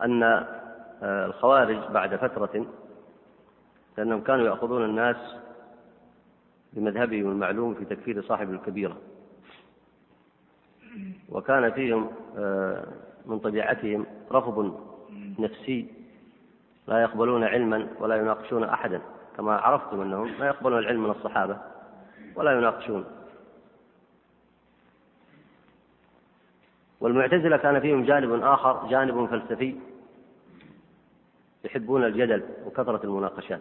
أن آه، الخوارج بعد فترة لأنهم كانوا يأخذون الناس بمذهبهم المعلوم في تكفير صاحب الكبيرة. وكان فيهم آه، من طبيعتهم رفض نفسي لا يقبلون علما ولا يناقشون أحدا. كما عرفتم أنهم لا يقبلون العلم من الصحابة ولا يناقشون. والمعتزلة كان فيهم جانب آخر جانب فلسفي يحبون الجدل وكثرة المناقشات.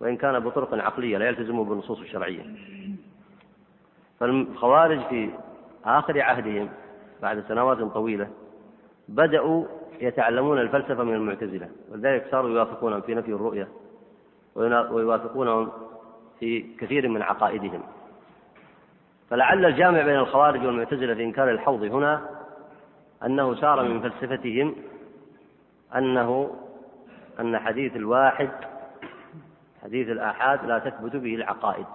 وإن كان بطرق عقلية لا يلتزموا بالنصوص الشرعية. فالخوارج في آخر عهدهم بعد سنوات طويلة بدأوا يتعلمون الفلسفة من المعتزلة ولذلك صاروا يوافقونهم في نفي الرؤية ويوافقونهم في كثير من عقائدهم. فلعل الجامع بين الخوارج والمعتزلة في إنكار الحوض هنا أنه سار من فلسفتهم أنه أن حديث الواحد حديث الآحاد لا تثبت به العقائد.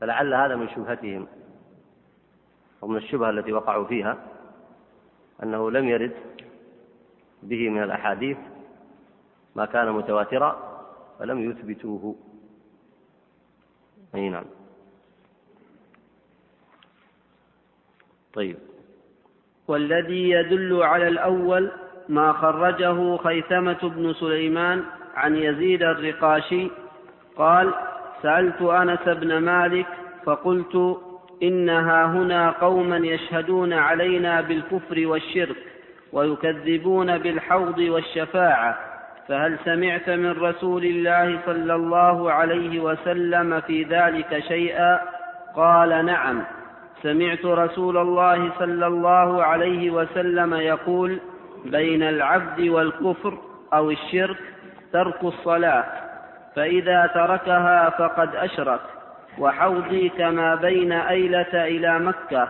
فلعل هذا من شبهتهم. ومن الشبهة التي وقعوا فيها أنه لم يرد به من الأحاديث ما كان متواترا فلم يثبتوه. أي نعم. طيب. والذي يدل على الأول ما خرجه خيثمة بن سليمان عن يزيد الرقاشي قال سألت أنس بن مالك فقلت إنها هنا قوما يشهدون علينا بالكفر والشرك ويكذبون بالحوض والشفاعة. فهل سمعت من رسول الله صلى الله عليه وسلم في ذلك شيئا؟ قال نعم. سمعت رسول الله صلى الله عليه وسلم يقول بين العبد والكفر أو الشرك ترك الصلاة فإذا تركها فقد أشرك. وحوضي كما بين أيلة إلى مكة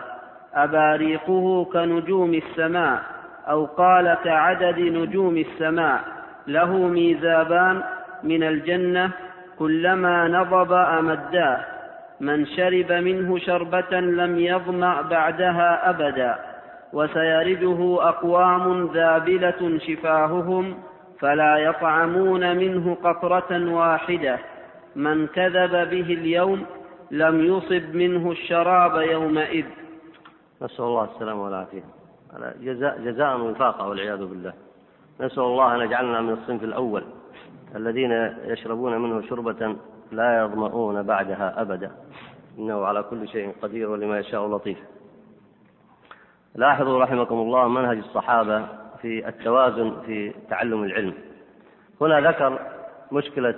أباريقه كنجوم السماء أو قال كعدد نجوم السماء. له ميزابان من الجنة كلما نضب أمداه من شرب منه شربة لم يظمأ بعدها أبدا. وسيرده أقوام ذابلة شفاههم فلا يطعمون منه قطرة واحدة. من كذب به اليوم لم يصب منه الشراب يومئذ. نسأل الله السلامة والعافية. جزاء جزاء وفاقة والعياذ بالله. نسأل الله أن يجعلنا من الصنف الأول. الذين يشربون منه شربة لا يظمؤون بعدها أبدا. إنه على كل شيء قدير ولما يشاء لطيف. لاحظوا رحمكم الله منهج الصحابة في التوازن في تعلم العلم. هنا ذكر مشكلة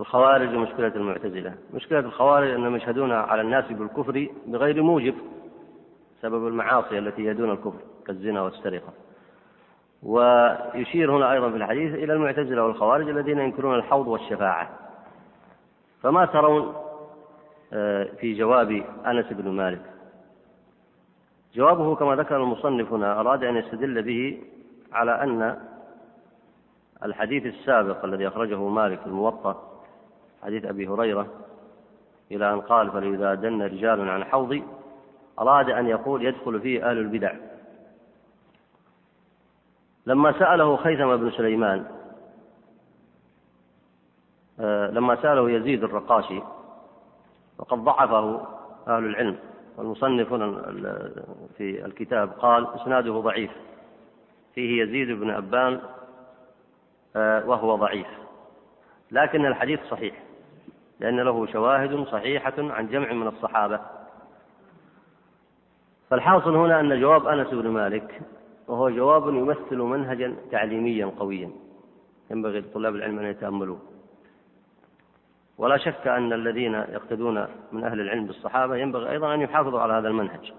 الخوارج ومشكلة المعتزلة. مشكلة الخوارج أنهم يشهدون على الناس بالكفر بغير موجب سبب المعاصي التي يدون الكفر كالزنا والسرقة. ويشير هنا أيضا في الحديث إلى المعتزلة والخوارج الذين ينكرون الحوض والشفاعة. فما ترون آه، في جواب أنس بن مالك؟ جوابه كما ذكر المصنف هنا أراد أن يستدل به على أن الحديث السابق الذي أخرجه مالك الموطأ حديث أبي هريرة إلى أن قال فليذادن رجال عن حوضي أراد أن يقول يدخل فيه أهل البدع. لما سأله خيثم بن سليمان آه، لما سأله يزيد الرقاشي وقد ضعفه أهل العلم والمصنف في الكتاب قال إسناده ضعيف. فيه يزيد بن أبان آه، وهو ضعيف. لكن الحديث صحيح. لأن له شواهد صحيحة عن جمع من الصحابة. فالحاصل هنا أن جواب أنس بن مالك وهو جواب يمثل منهجا تعليميا قويا. ينبغي لطلاب العلم أن يتأملوه. ولا شك أن الذين يقتدون من أهل العلم بالصحابة ينبغي أيضا أن يحافظوا على هذا المنهج.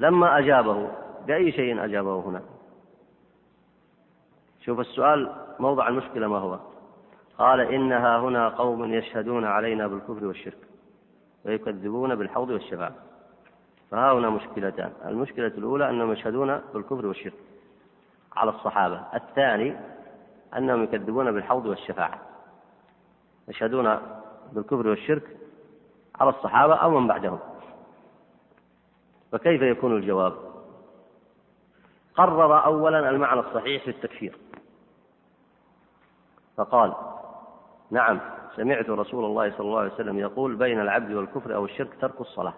لما أجابه بأي شيء أجابه هنا؟ شوف السؤال موضع المشكلة ما هو؟ قال إنها هنا قوم يشهدون علينا بالكفر والشرك ويكذبون بالحوض والشفاعة. فها هنا مشكلتان. المشكلة الأولى أنهم يشهدون بالكفر والشرك على الصحابة. الثاني أنهم يكذبون بالحوض والشفاعة. يشهدون بالكفر والشرك على الصحابة أو من بعدهم. فكيف يكون الجواب؟ قرر أولا المعنى الصحيح في التكفير فقال نعم سمعت رسول الله صلى الله عليه وسلم يقول بين العبد والكفر أو الشرك ترك الصلاة.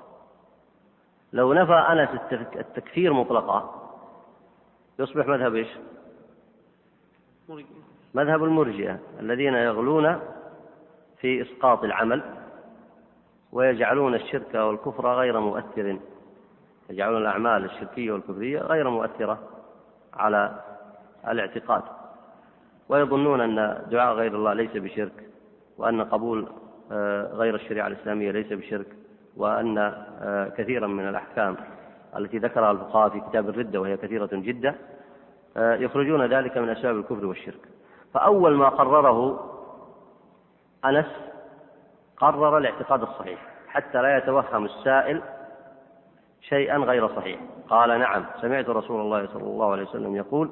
لو نفى أنس التكفير مطلقا يصبح مذهب إيش؟ مذهب المرجئة الذين يغلون في إسقاط العمل ويجعلون الشرك والكفر غير مؤثر. يجعلون الأعمال الشركية والكفرية غير مؤثرة على الاعتقاد. ويظنون أن دعاء غير الله ليس بشرك وأن قبول آه، غير الشريعة الإسلامية ليس بشرك وأن آه، كثيرا من الأحكام التي ذكرها الفقهاء في كتاب الردة وهي كثيرة جدا آه، يخرجون ذلك من أسباب الكفر والشرك. فأول ما قرره أنس قرر الاعتقاد الصحيح حتى لا يتوهم السائل شيئا غير صحيح. قال نعم سمعت رسول الله صلى الله عليه وسلم يقول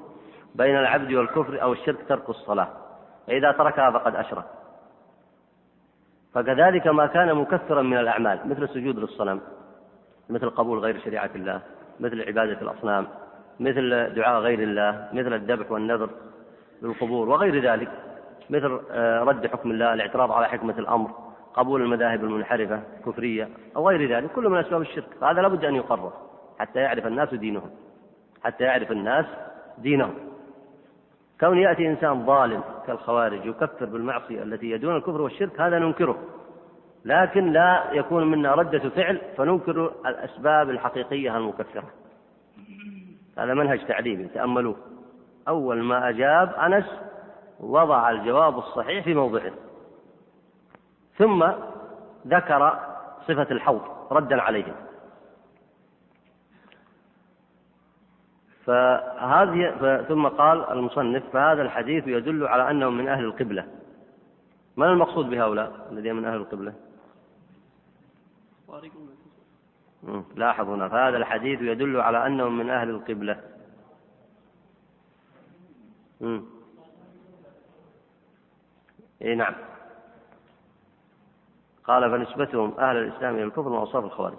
بين العبد والكفر أو الشرك ترك الصلاة. فإذا تركها فقد أشرك. فكذلك ما كان مكثرا من الأعمال مثل السجود للصنم مثل قبول غير شريعة الله مثل عبادة الأصنام مثل دعاء غير الله مثل الذبح والنذر للقبور وغير ذلك مثل آه، رد حكم الله الاعتراض على حكمة الأمر قبول المذاهب المنحرفة كفرية أو غير ذلك كل من أسباب الشرك. فهذا لابد أن يقرر حتى يعرف الناس دينهم حتى يعرف الناس دينهم. كون يأتي إنسان ظالم كالخوارج يكفر بالمعصية التي يدون الكفر والشرك هذا ننكره. لكن لا يكون منا ردة فعل فننكر الأسباب الحقيقية المكفرة. هذا منهج تعليمي تأملوه. أول ما أجاب أنس وضع الجواب الصحيح في موضعه. ثم ذكر صفة الحوض ردا عليهم. فهذه ثم قال المصنف فهذا الحديث يدل على أنهم من أهل القبلة. من المقصود بهؤلاء الذين من أهل القبلة؟ لاحظ هنا فهذا الحديث يدل على أنهم من أهل القبلة. إي نعم. قال فنسبتهم أهل الإسلام إلى الكفر من أوصاف الخوارج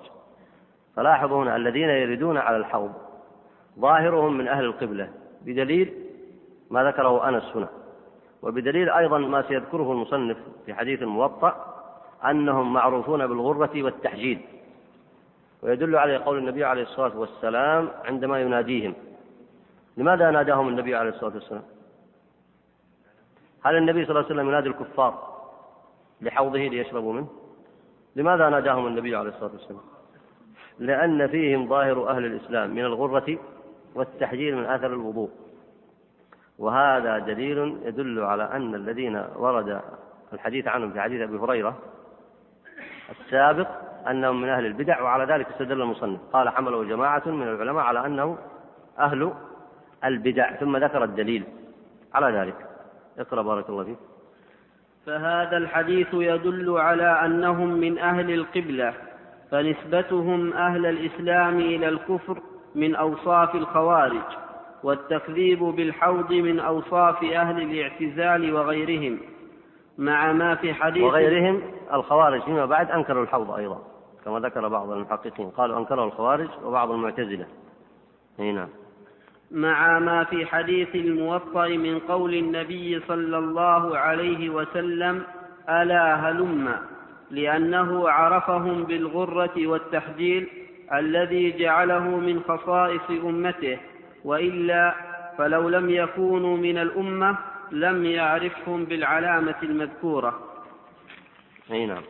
فلاحظوا هنا الذين يردون على الحوض ظاهرهم من أهل القبلة بدليل ما ذكره أنس هنا. وبدليل أيضا ما سيذكره المصنف في حديث الموطأ أنهم معروفون بالغرة والتحجيد. ويدل عليه قول النبي عليه الصلاة والسلام عندما يناديهم. لماذا ناداهم النبي عليه الصلاة والسلام؟ هل النبي صلى الله عليه وسلم ينادي الكفار لحوضه ليشربوا منه؟ لماذا ناداهم النبي عليه الصلاة والسلام؟ لأن فيهم ظاهر أهل الإسلام من الغرة والتحجير من أثر الوضوء. وهذا دليل يدل على أن الذين ورد الحديث عنهم في حديث أبي هريرة السابق أنهم من أهل البدع وعلى ذلك استدل المصنف. قال حمله جماعة من العلماء على أنه أهل البدع. ثم ذكر الدليل على ذلك. اقرأ بارك الله فيك. فهذا الحديث يدل على أنهم من أهل القبلة فنسبتهم أهل الإسلام إلى الكفر من أوصاف الخوارج والتكذيب بالحوض من أوصاف أهل الاعتزال وغيرهم مع ما في حديث وغيرهم الخوارج فيما بعد أنكروا الحوض أيضا كما ذكر بعض المحققين قالوا أنكره الخوارج وبعض المعتزلة. نعم. مع ما في حديث الموطأ من قول النبي صلى الله عليه وسلم ألا هلم؟ لأنه عرفهم بالغرة والتحجيل الذي جعله من خصائص أمته وإلا فلو لم يكونوا من الأمة لم يعرفهم بالعلامة المذكورة. أي نعم.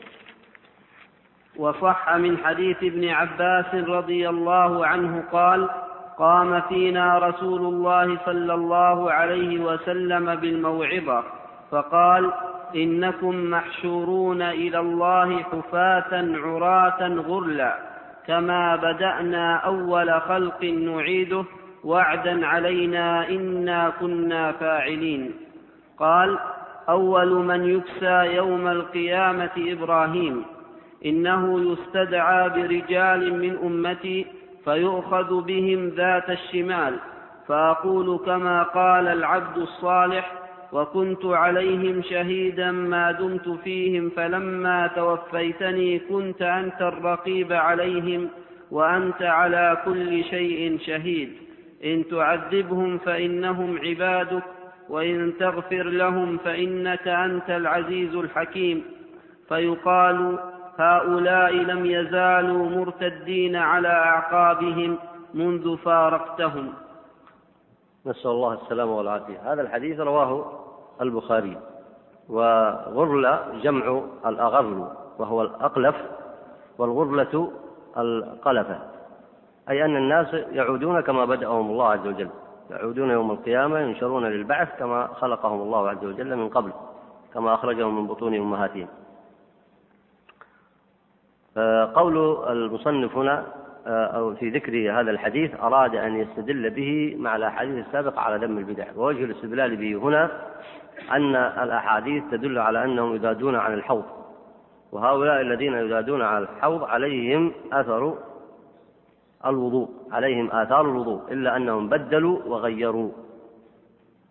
وصح من حديث ابن عباس رضي الله عنه قال قام فينا رسول الله صلى الله عليه وسلم بالموعظة فقال إنكم محشورون إلى الله حفاة عراة غرلا. كما بدأنا أول خلق نعيده وعدا علينا إنا كنا فاعلين. قال أول من يكسى يوم القيامة إبراهيم. إنه يستدعى برجال من أمتي فيؤخذ بهم ذات الشمال. فأقول كما قال العبد الصالح وكنت عليهم شهيدا ما دمت فيهم فلما توفيتني كنت أنت الرقيب عليهم وأنت على كل شيء شهيد. إن تعذبهم فإنهم عبادك وإن تغفر لهم فإنك أنت العزيز الحكيم. فيقال هؤلاء لم يزالوا مرتدين على أعقابهم منذ فارقتهم. نسأل الله السلامة والعافية. هذا الحديث رواه البخاري. وغرل جمع الأغرل وهو الأقلف والغرلة القلفة. أي أن الناس يعودون كما بدأهم الله عز وجل. يعودون يوم القيامة ينشرون للبعث كما خلقهم الله عز وجل من قبل كما أخرجهم من بطون أمهاتهم. قول المصنف هنا أو في ذكر هذا الحديث أراد أن يستدل به مع الأحاديث السابقة على ذم البدع. ووجه الاستدلال به هنا أن الأحاديث تدل على أنهم يذادون عن الحوض وهؤلاء الذين يذادون عن الحوض عليهم أثر الوضوء عليهم آثار الوضوء إلا أنهم بدلوا وغيروا.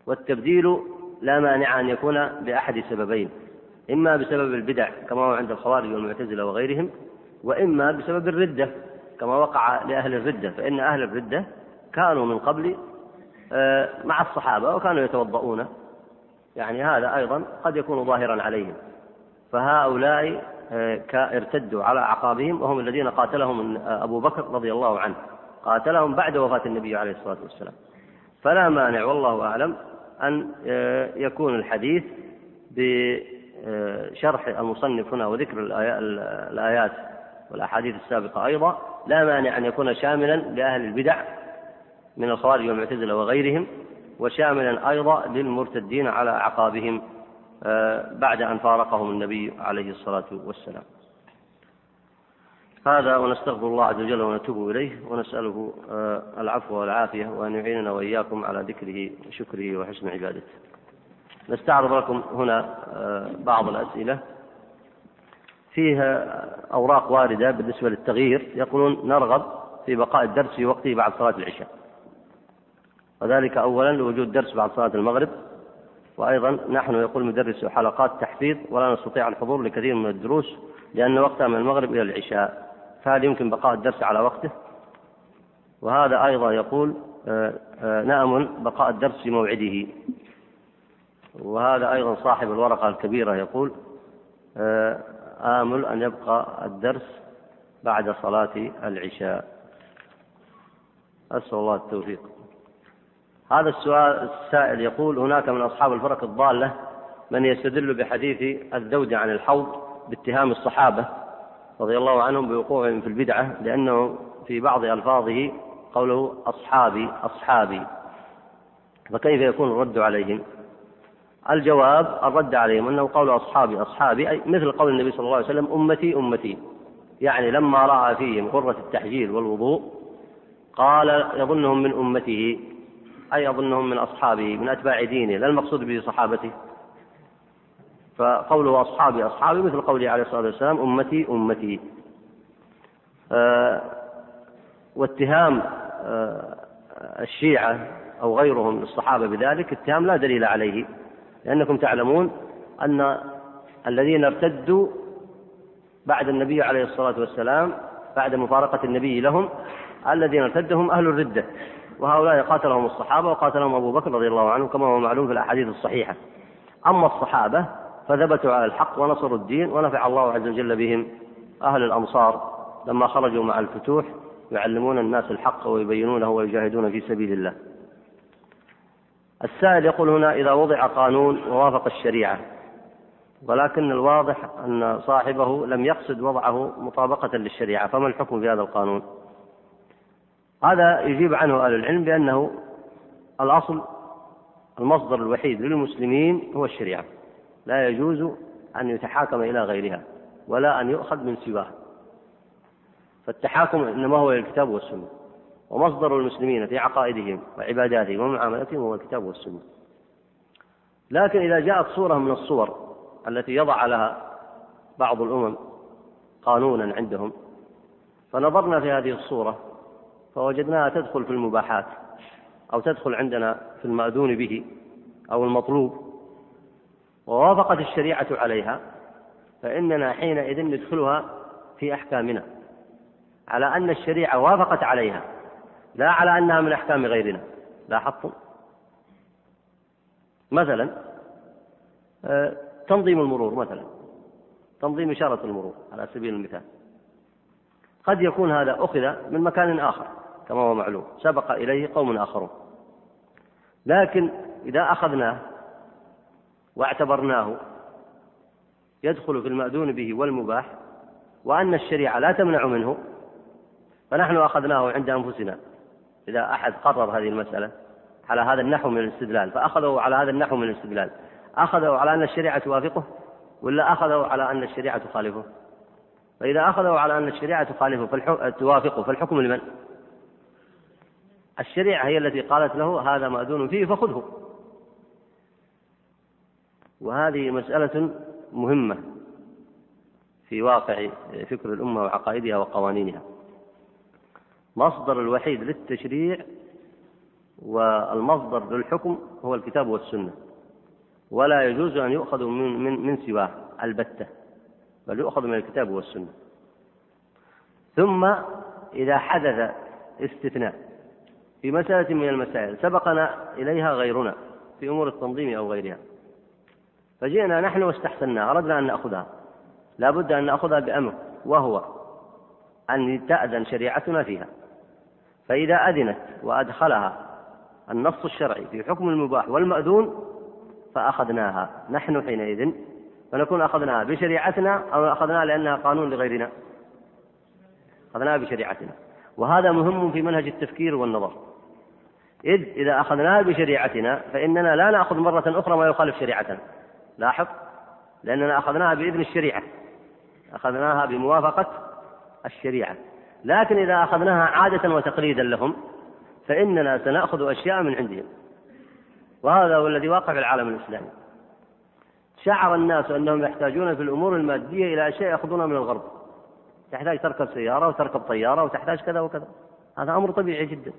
والتبديل لا مانع أن يكون بأحد سببين إما بسبب البدع كما هو عند الخوارج والمعتزلة وغيرهم وإما بسبب الردة كما وقع لأهل الردة فإن أهل الردة كانوا من قبل آه، مع الصحابة وكانوا يتوضؤون. يعني هذا أيضا قد يكون ظاهرا عليهم. فهؤلاء آه، ارتدوا على أعقابهم وهم الذين قاتلهم آه، أبو بكر رضي الله عنه. قاتلهم بعد وفاة النبي عليه الصلاة والسلام. فلا مانع والله أعلم أن يكون الحديث بشرح المصنف هنا وذكر الآيات والأحاديث السابقة أيضا لا مانع أن يكون شاملا لأهل البدع من الخوارج والمعتزلة وغيرهم. وشاملا أيضا للمرتدين على أعقابهم آه، بعد أن فارقهم النبي عليه الصلاة والسلام. هذا ونستغفر الله عز وجل ونتوب إليه ونسأله آه، العفو والعافية وأن يعيننا وإياكم على ذكره وشكره وحسن عبادته. نستعرض لكم هنا آه، بعض الأسئلة. فيها أوراق واردة بالنسبة للتغيير. يقولون نرغب في بقاء الدرس في وقته بعد صلاة العشاء. وذلك أولا لوجود درس بعد صلاة المغرب وأيضا نحن يقول مدرس حلقات تحفيظ ولا نستطيع الحضور لكثير من الدروس لأن وقتها من المغرب إلى العشاء فهل يمكن بقاء الدرس على وقته؟ وهذا أيضا يقول آه، آه، نأمل بقاء الدرس في موعده. وهذا أيضا صاحب الورقة الكبيرة يقول آه، آمل أن يبقى الدرس بعد صلاة العشاء. أسأل الله التوفيق. هذا السؤال السائل يقول هناك من أصحاب الفرق الضالة من يستدل بحديث الزوج عن الحوض باتهام الصحابة رضي الله عنهم بوقوعهم في البدعة لأنه في بعض ألفاظه قوله أصحابي أصحابي. فكيف يكون الرد عليهم؟ الجواب الرد عليهم أنه قول أصحابي أصحابي أي مثل قول النبي صلى الله عليه وسلم أمتي أمتي. يعني لما رأى فيهم غرة التحجيل والوضوء قال يظنهم من أمته. أي يظنهم من أصحابه من أتباع دينه لا المقصود به صحابته. فقوله أصحابي أصحابي مثل قوله عليه الصلاة والسلام أمتي أمتي. آه واتهام آه الشيعة أو غيرهم الصحابة بذلك اتهام لا دليل عليه. لأنكم تعلمون أن الذين ارتدوا بعد النبي عليه الصلاة والسلام بعد مفارقة النبي لهم الذين ارتدوا هم أهل الردة. وهؤلاء قاتلهم الصحابة وقاتلهم أبو بكر رضي الله عنه كما هو معلوم في الأحاديث الصحيحة. أما الصحابة فثبتوا على الحق ونصروا الدين ونفع الله عز وجل بهم. أهل الأمصار لما خرجوا مع الفتوح يعلمون الناس الحق ويبينونه ويجاهدون في سبيل الله. السائل يقول هنا إذا وضع قانون ووافق الشريعة ولكن الواضح أن صاحبه لم يقصد وضعه مطابقة للشريعة فما الحكم في هذا القانون؟ هذا يجيب عنه أهل العلم بأنه الأصل المصدر الوحيد للمسلمين هو الشريعة. لا يجوز أن يتحاكم إلى غيرها ولا أن يؤخذ من سواه. فالتحاكم إنما هو الكتاب والسنة ومصدر المسلمين في عقائدهم وعباداتهم ومعاملتهم هو الكتاب والسنة. لكن إذا جاءت صورة من الصور التي يضع لها بعض الأمم قانونا عندهم فنظرنا في هذه الصورة فوجدناها تدخل في المباحات أو تدخل عندنا في المأذون به أو المطلوب. ووافقت الشريعة عليها فإننا حينئذ ندخلها في أحكامنا. على أن الشريعة وافقت عليها لا على أنها من أحكام غيرنا. لاحظتم؟ مثلا آه، تنظيم المرور مثلا. تنظيم إشارة المرور على سبيل المثال. قد يكون هذا أخذ من مكان آخر. كما هو معلوم. سبق إليه قوم آخرون. لكن إذا أخذناه واعتبرناه يدخل في المأذون به والمباح وأن الشريعة لا تمنع منه فنحن أخذناه عند أنفسنا. إذا أحد قرر هذه المسألة على هذا النحو من الاستدلال فأخذه على هذا النحو من الاستدلال. أخذه على أن الشريعة توافقه ولا أخذه على أن الشريعة تخالفه؟ فإذا أخذه على أن الشريعة تخالفه توافقه فالحكم لمن؟ الشريعة هي التي قالت له هذا مأذون فيه فخذه. وهذه مسألة مهمة في واقع فكر الأمة وعقائدها وقوانينها. مصدر الوحيد للتشريع والمصدر للحكم هو الكتاب والسنة. ولا يجوز أن يؤخذ من, من, من سواه البتة بل يؤخذ من الكتاب والسنة. ثم إذا حدث استثناء في مسألة من المسائل سبقنا إليها غيرنا في أمور التنظيم أو غيرها. فجئنا نحن واستحسناها أردنا أن نأخذها. لا بد أن نأخذها بأمر وهو أن تأذن شريعتنا فيها. فإذا أذنت وأدخلها النص الشرعي في حكم المباح والمأذون فأخذناها. نحن حينئذ فنكون أخذناها بشريعتنا أو أخذناها لأنها قانون لغيرنا. أخذناها بشريعتنا. وهذا مهم في منهج التفكير والنظر. إذ إذا أخذناها بشريعتنا فإننا لا نأخذ مرة أخرى ما يخالف شريعتنا. لاحظ؟ لأننا أخذناها بإذن الشريعة. أخذناها بموافقة الشريعة. لكن إذا أخذناها عادة وتقليدا لهم فإننا سنأخذ أشياء من عندهم. وهذا هو الذي واقع في العالم الإسلامي. شعر الناس أنهم يحتاجون في الأمور المادية إلى أشياء يأخذونها من الغرب. تحتاج تركب سيارة وتركب طيارة وتحتاج كذا وكذا. هذا أمر طبيعي جدا.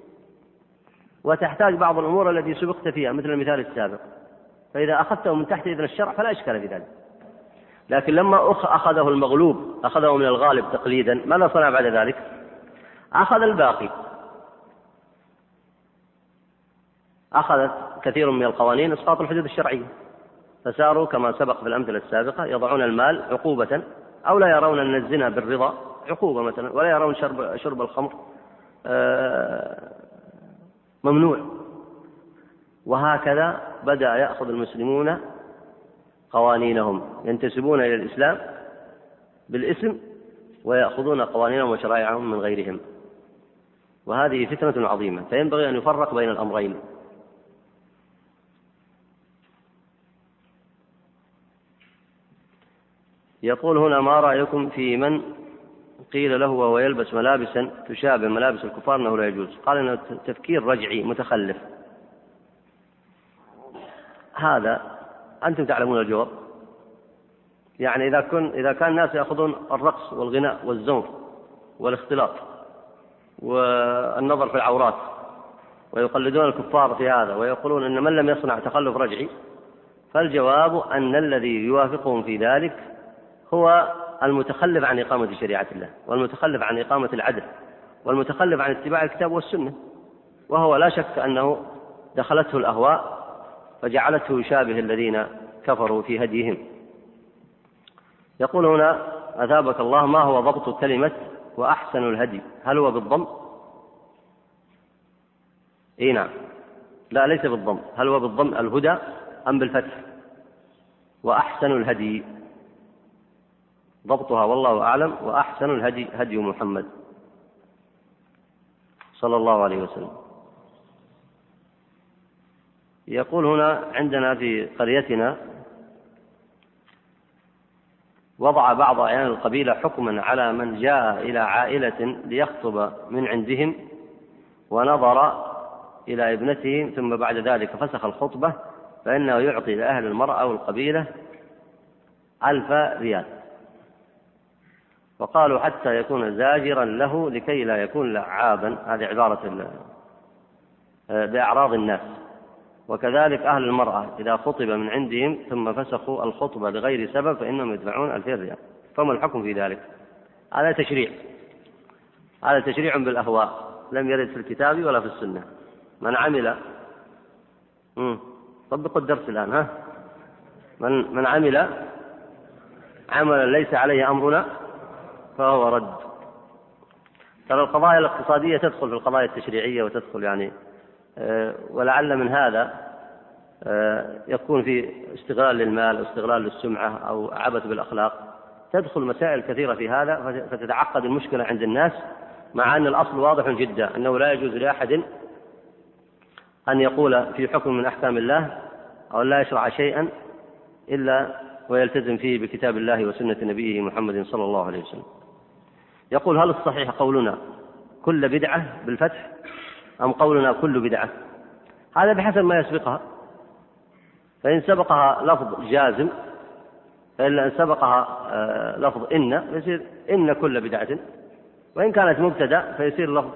وتحتاج بعض الأمور التي سبقت فيها مثل المثال السابق. فإذا أخذته من تحت إذن الشرع فلا إشكال في ذلك. لكن لما أخذه المغلوب أخذه من الغالب تقليدا ماذا صنع بعد ذلك؟ أخذ الباقي. أخذت كثير من القوانين إسقاط الحدود الشرعية. فساروا كما سبق في الأمثلة السابقة يضعون المال عقوبة أو لا يرون أن الزنا بالرضا عقوبة مثلا ولا يرون شرب شرب الخمر. آه، ممنوع. وهكذا بدأ يأخذ المسلمون قوانينهم ينتسبون إلى الإسلام بالاسم ويأخذون قوانينهم وشرائعهم من غيرهم. وهذه فتنة عظيمة فينبغي أن يفرق بين الأمرين. يقول هنا ما رأيكم في من قيل له وهو يلبس ملابسا تشابه ملابس الكفار أنه لا يجوز. قال أنه تفكير رجعي متخلف. هذا أنتم تعلمون الجواب؟ يعني إذا كن إذا كان الناس يأخذون الرقص والغناء والزوم والاختلاط والنظر في العورات ويقلدون الكفار في هذا ويقولون أن من لم يصنع تخلف رجعي فالجواب أن الذي يوافقهم في ذلك هو المتخلف عن إقامة شريعة الله والمتخلف عن إقامة العدل والمتخلف عن اتباع الكتاب والسنة. وهو لا شك أنه دخلته الأهواء فجعلته يشابه الذين كفروا في هديهم. يقول هنا أثابك الله ما هو ضبط كلمة وأحسن الهدي. هل هو بالضم؟ إي نعم. لا ليس بالضم. هل هو بالضم الهدى أم بالفتح؟ وأحسن الهدي. ضبطها والله أعلم وأحسن الهدي هدي محمد صلى الله عليه وسلم. يقول هنا عندنا في قريتنا وضع بعض أعيان القبيلة حكما على من جاء إلى عائلة ليخطب من عندهم ونظر إلى ابنته ثم بعد ذلك فسخ الخطبة فإنه يعطي لأهل المرأة أو القبيلة ألف ريال. وقالوا حتى يكون زاجرا له لكي لا يكون لعابا هذه عبارة بأعراض الناس وكذلك أهل المرأة إذا خطب من عندهم ثم فسخوا الخطبة لغير سبب فإنهم يدفعون ألفين ريال. فما الحكم في ذلك؟ هذا تشريع. هذا تشريع بالأهواء. لم يرد في الكتاب ولا في السنة. من عمل طبقوا الدرس الآن ها؟ من من عمل عملا ليس عليه أمرنا فهو رد. ترى القضايا الاقتصادية تدخل في القضايا التشريعية وتدخل يعني آه، ولعل من هذا آه، يكون في استغلال للمال أو استغلال للسمعة أو عبث بالأخلاق. تدخل مسائل كثيرة في هذا فتتعقد المشكلة عند الناس مع أن الأصل واضح جدا أنه لا يجوز لأحد أن يقول في حكم من أحكام الله أو لا يشرع شيئا إلا ويلتزم فيه بكتاب الله وسنة نبيه محمد صلى الله عليه وسلم. يقول هل الصحيح قولنا كل بدعة بالفتح أم قولنا كل بدعة؟ هذا بحسب ما يسبقها. فإن سبقها لفظ جازم فإن سبقها آه، لفظ إن فيصير إن كل بدعة. وإن كانت مبتدأ فيصير لفظ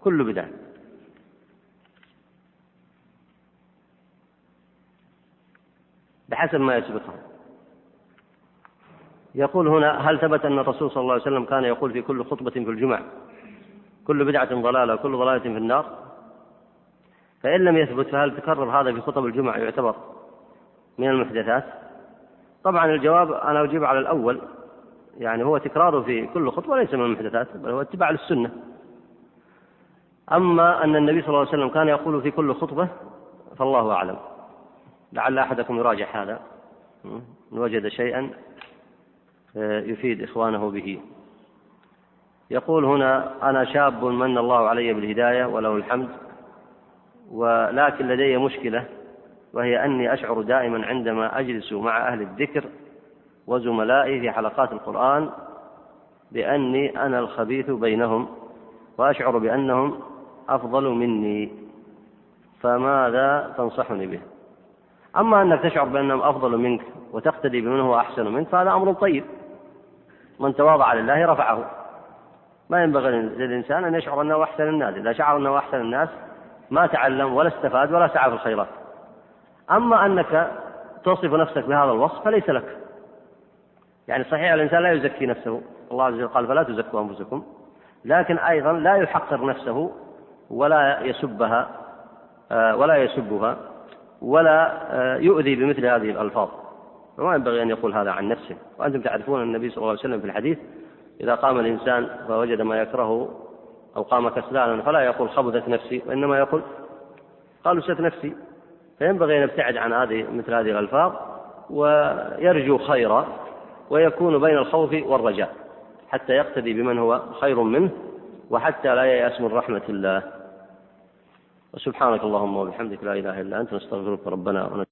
كل بدعة. بحسب ما يسبقها. يقول هنا هل ثبت أن الرسول صلى الله عليه وسلم كان يقول في كل خطبة في الجمعة كل بدعة ضلالة وكل ضلالة في النار؟ فإن لم يثبت فهل تكرر هذا في خطب الجمعة يعتبر من المحدثات؟ طبعا الجواب أنا أجيب على الأول يعني هو تكراره في كل خطبة ليس من المحدثات بل هو اتباع للسنة. أما أن النبي صلى الله عليه وسلم كان يقول في كل خطبة فالله أعلم. لعل أحدكم يراجع هذا. إن وجد شيئا يفيد إخوانه به. يقول هنا أنا شاب من الله علي بالهداية وله الحمد ولكن لدي مشكلة وهي أني أشعر دائما عندما أجلس مع أهل الذكر وزملائي في حلقات القرآن بأني أنا الخبيث بينهم وأشعر بأنهم أفضل مني فماذا تنصحني به؟ أما أنك تشعر بأنهم أفضل منك وتقتدي بمن هو أحسن منك فهذا أمر طيب. من تواضع لله رفعه. ما ينبغي للإنسان أن يشعر أنه أحسن الناس. إذا شعر أنه أحسن الناس ما تعلم ولا استفاد ولا سعى في الخيرات. أما أنك توصف نفسك بهذا الوصف فليس لك. يعني صحيح الإنسان لا يزكي نفسه. الله عز وجل قال فلا تزكوا أنفسكم. لكن أيضا لا يحقر نفسه ولا يسبها آه، ولا يسبها ولا آه، يؤذي بمثل هذه الألفاظ. وما ينبغي أن يقول هذا عن نفسه. وأنتم تعرفون النبي صلى الله عليه وسلم في الحديث إذا قام الإنسان فوجد ما يكرهه أو قام كسلانا فلا يقول خبثت نفسي وإنما يقول قالوا ست نفسي. فينبغي أن يبتعد عن هذه مثل هذه الألفاظ ويرجو خيرا ويكون بين الخوف والرجاء حتى يقتدي بمن هو خير منه وحتى لا ييأس من رحمة الله. وسبحانك اللهم وبحمدك لا إله إلا أنت نستغفرك ربنا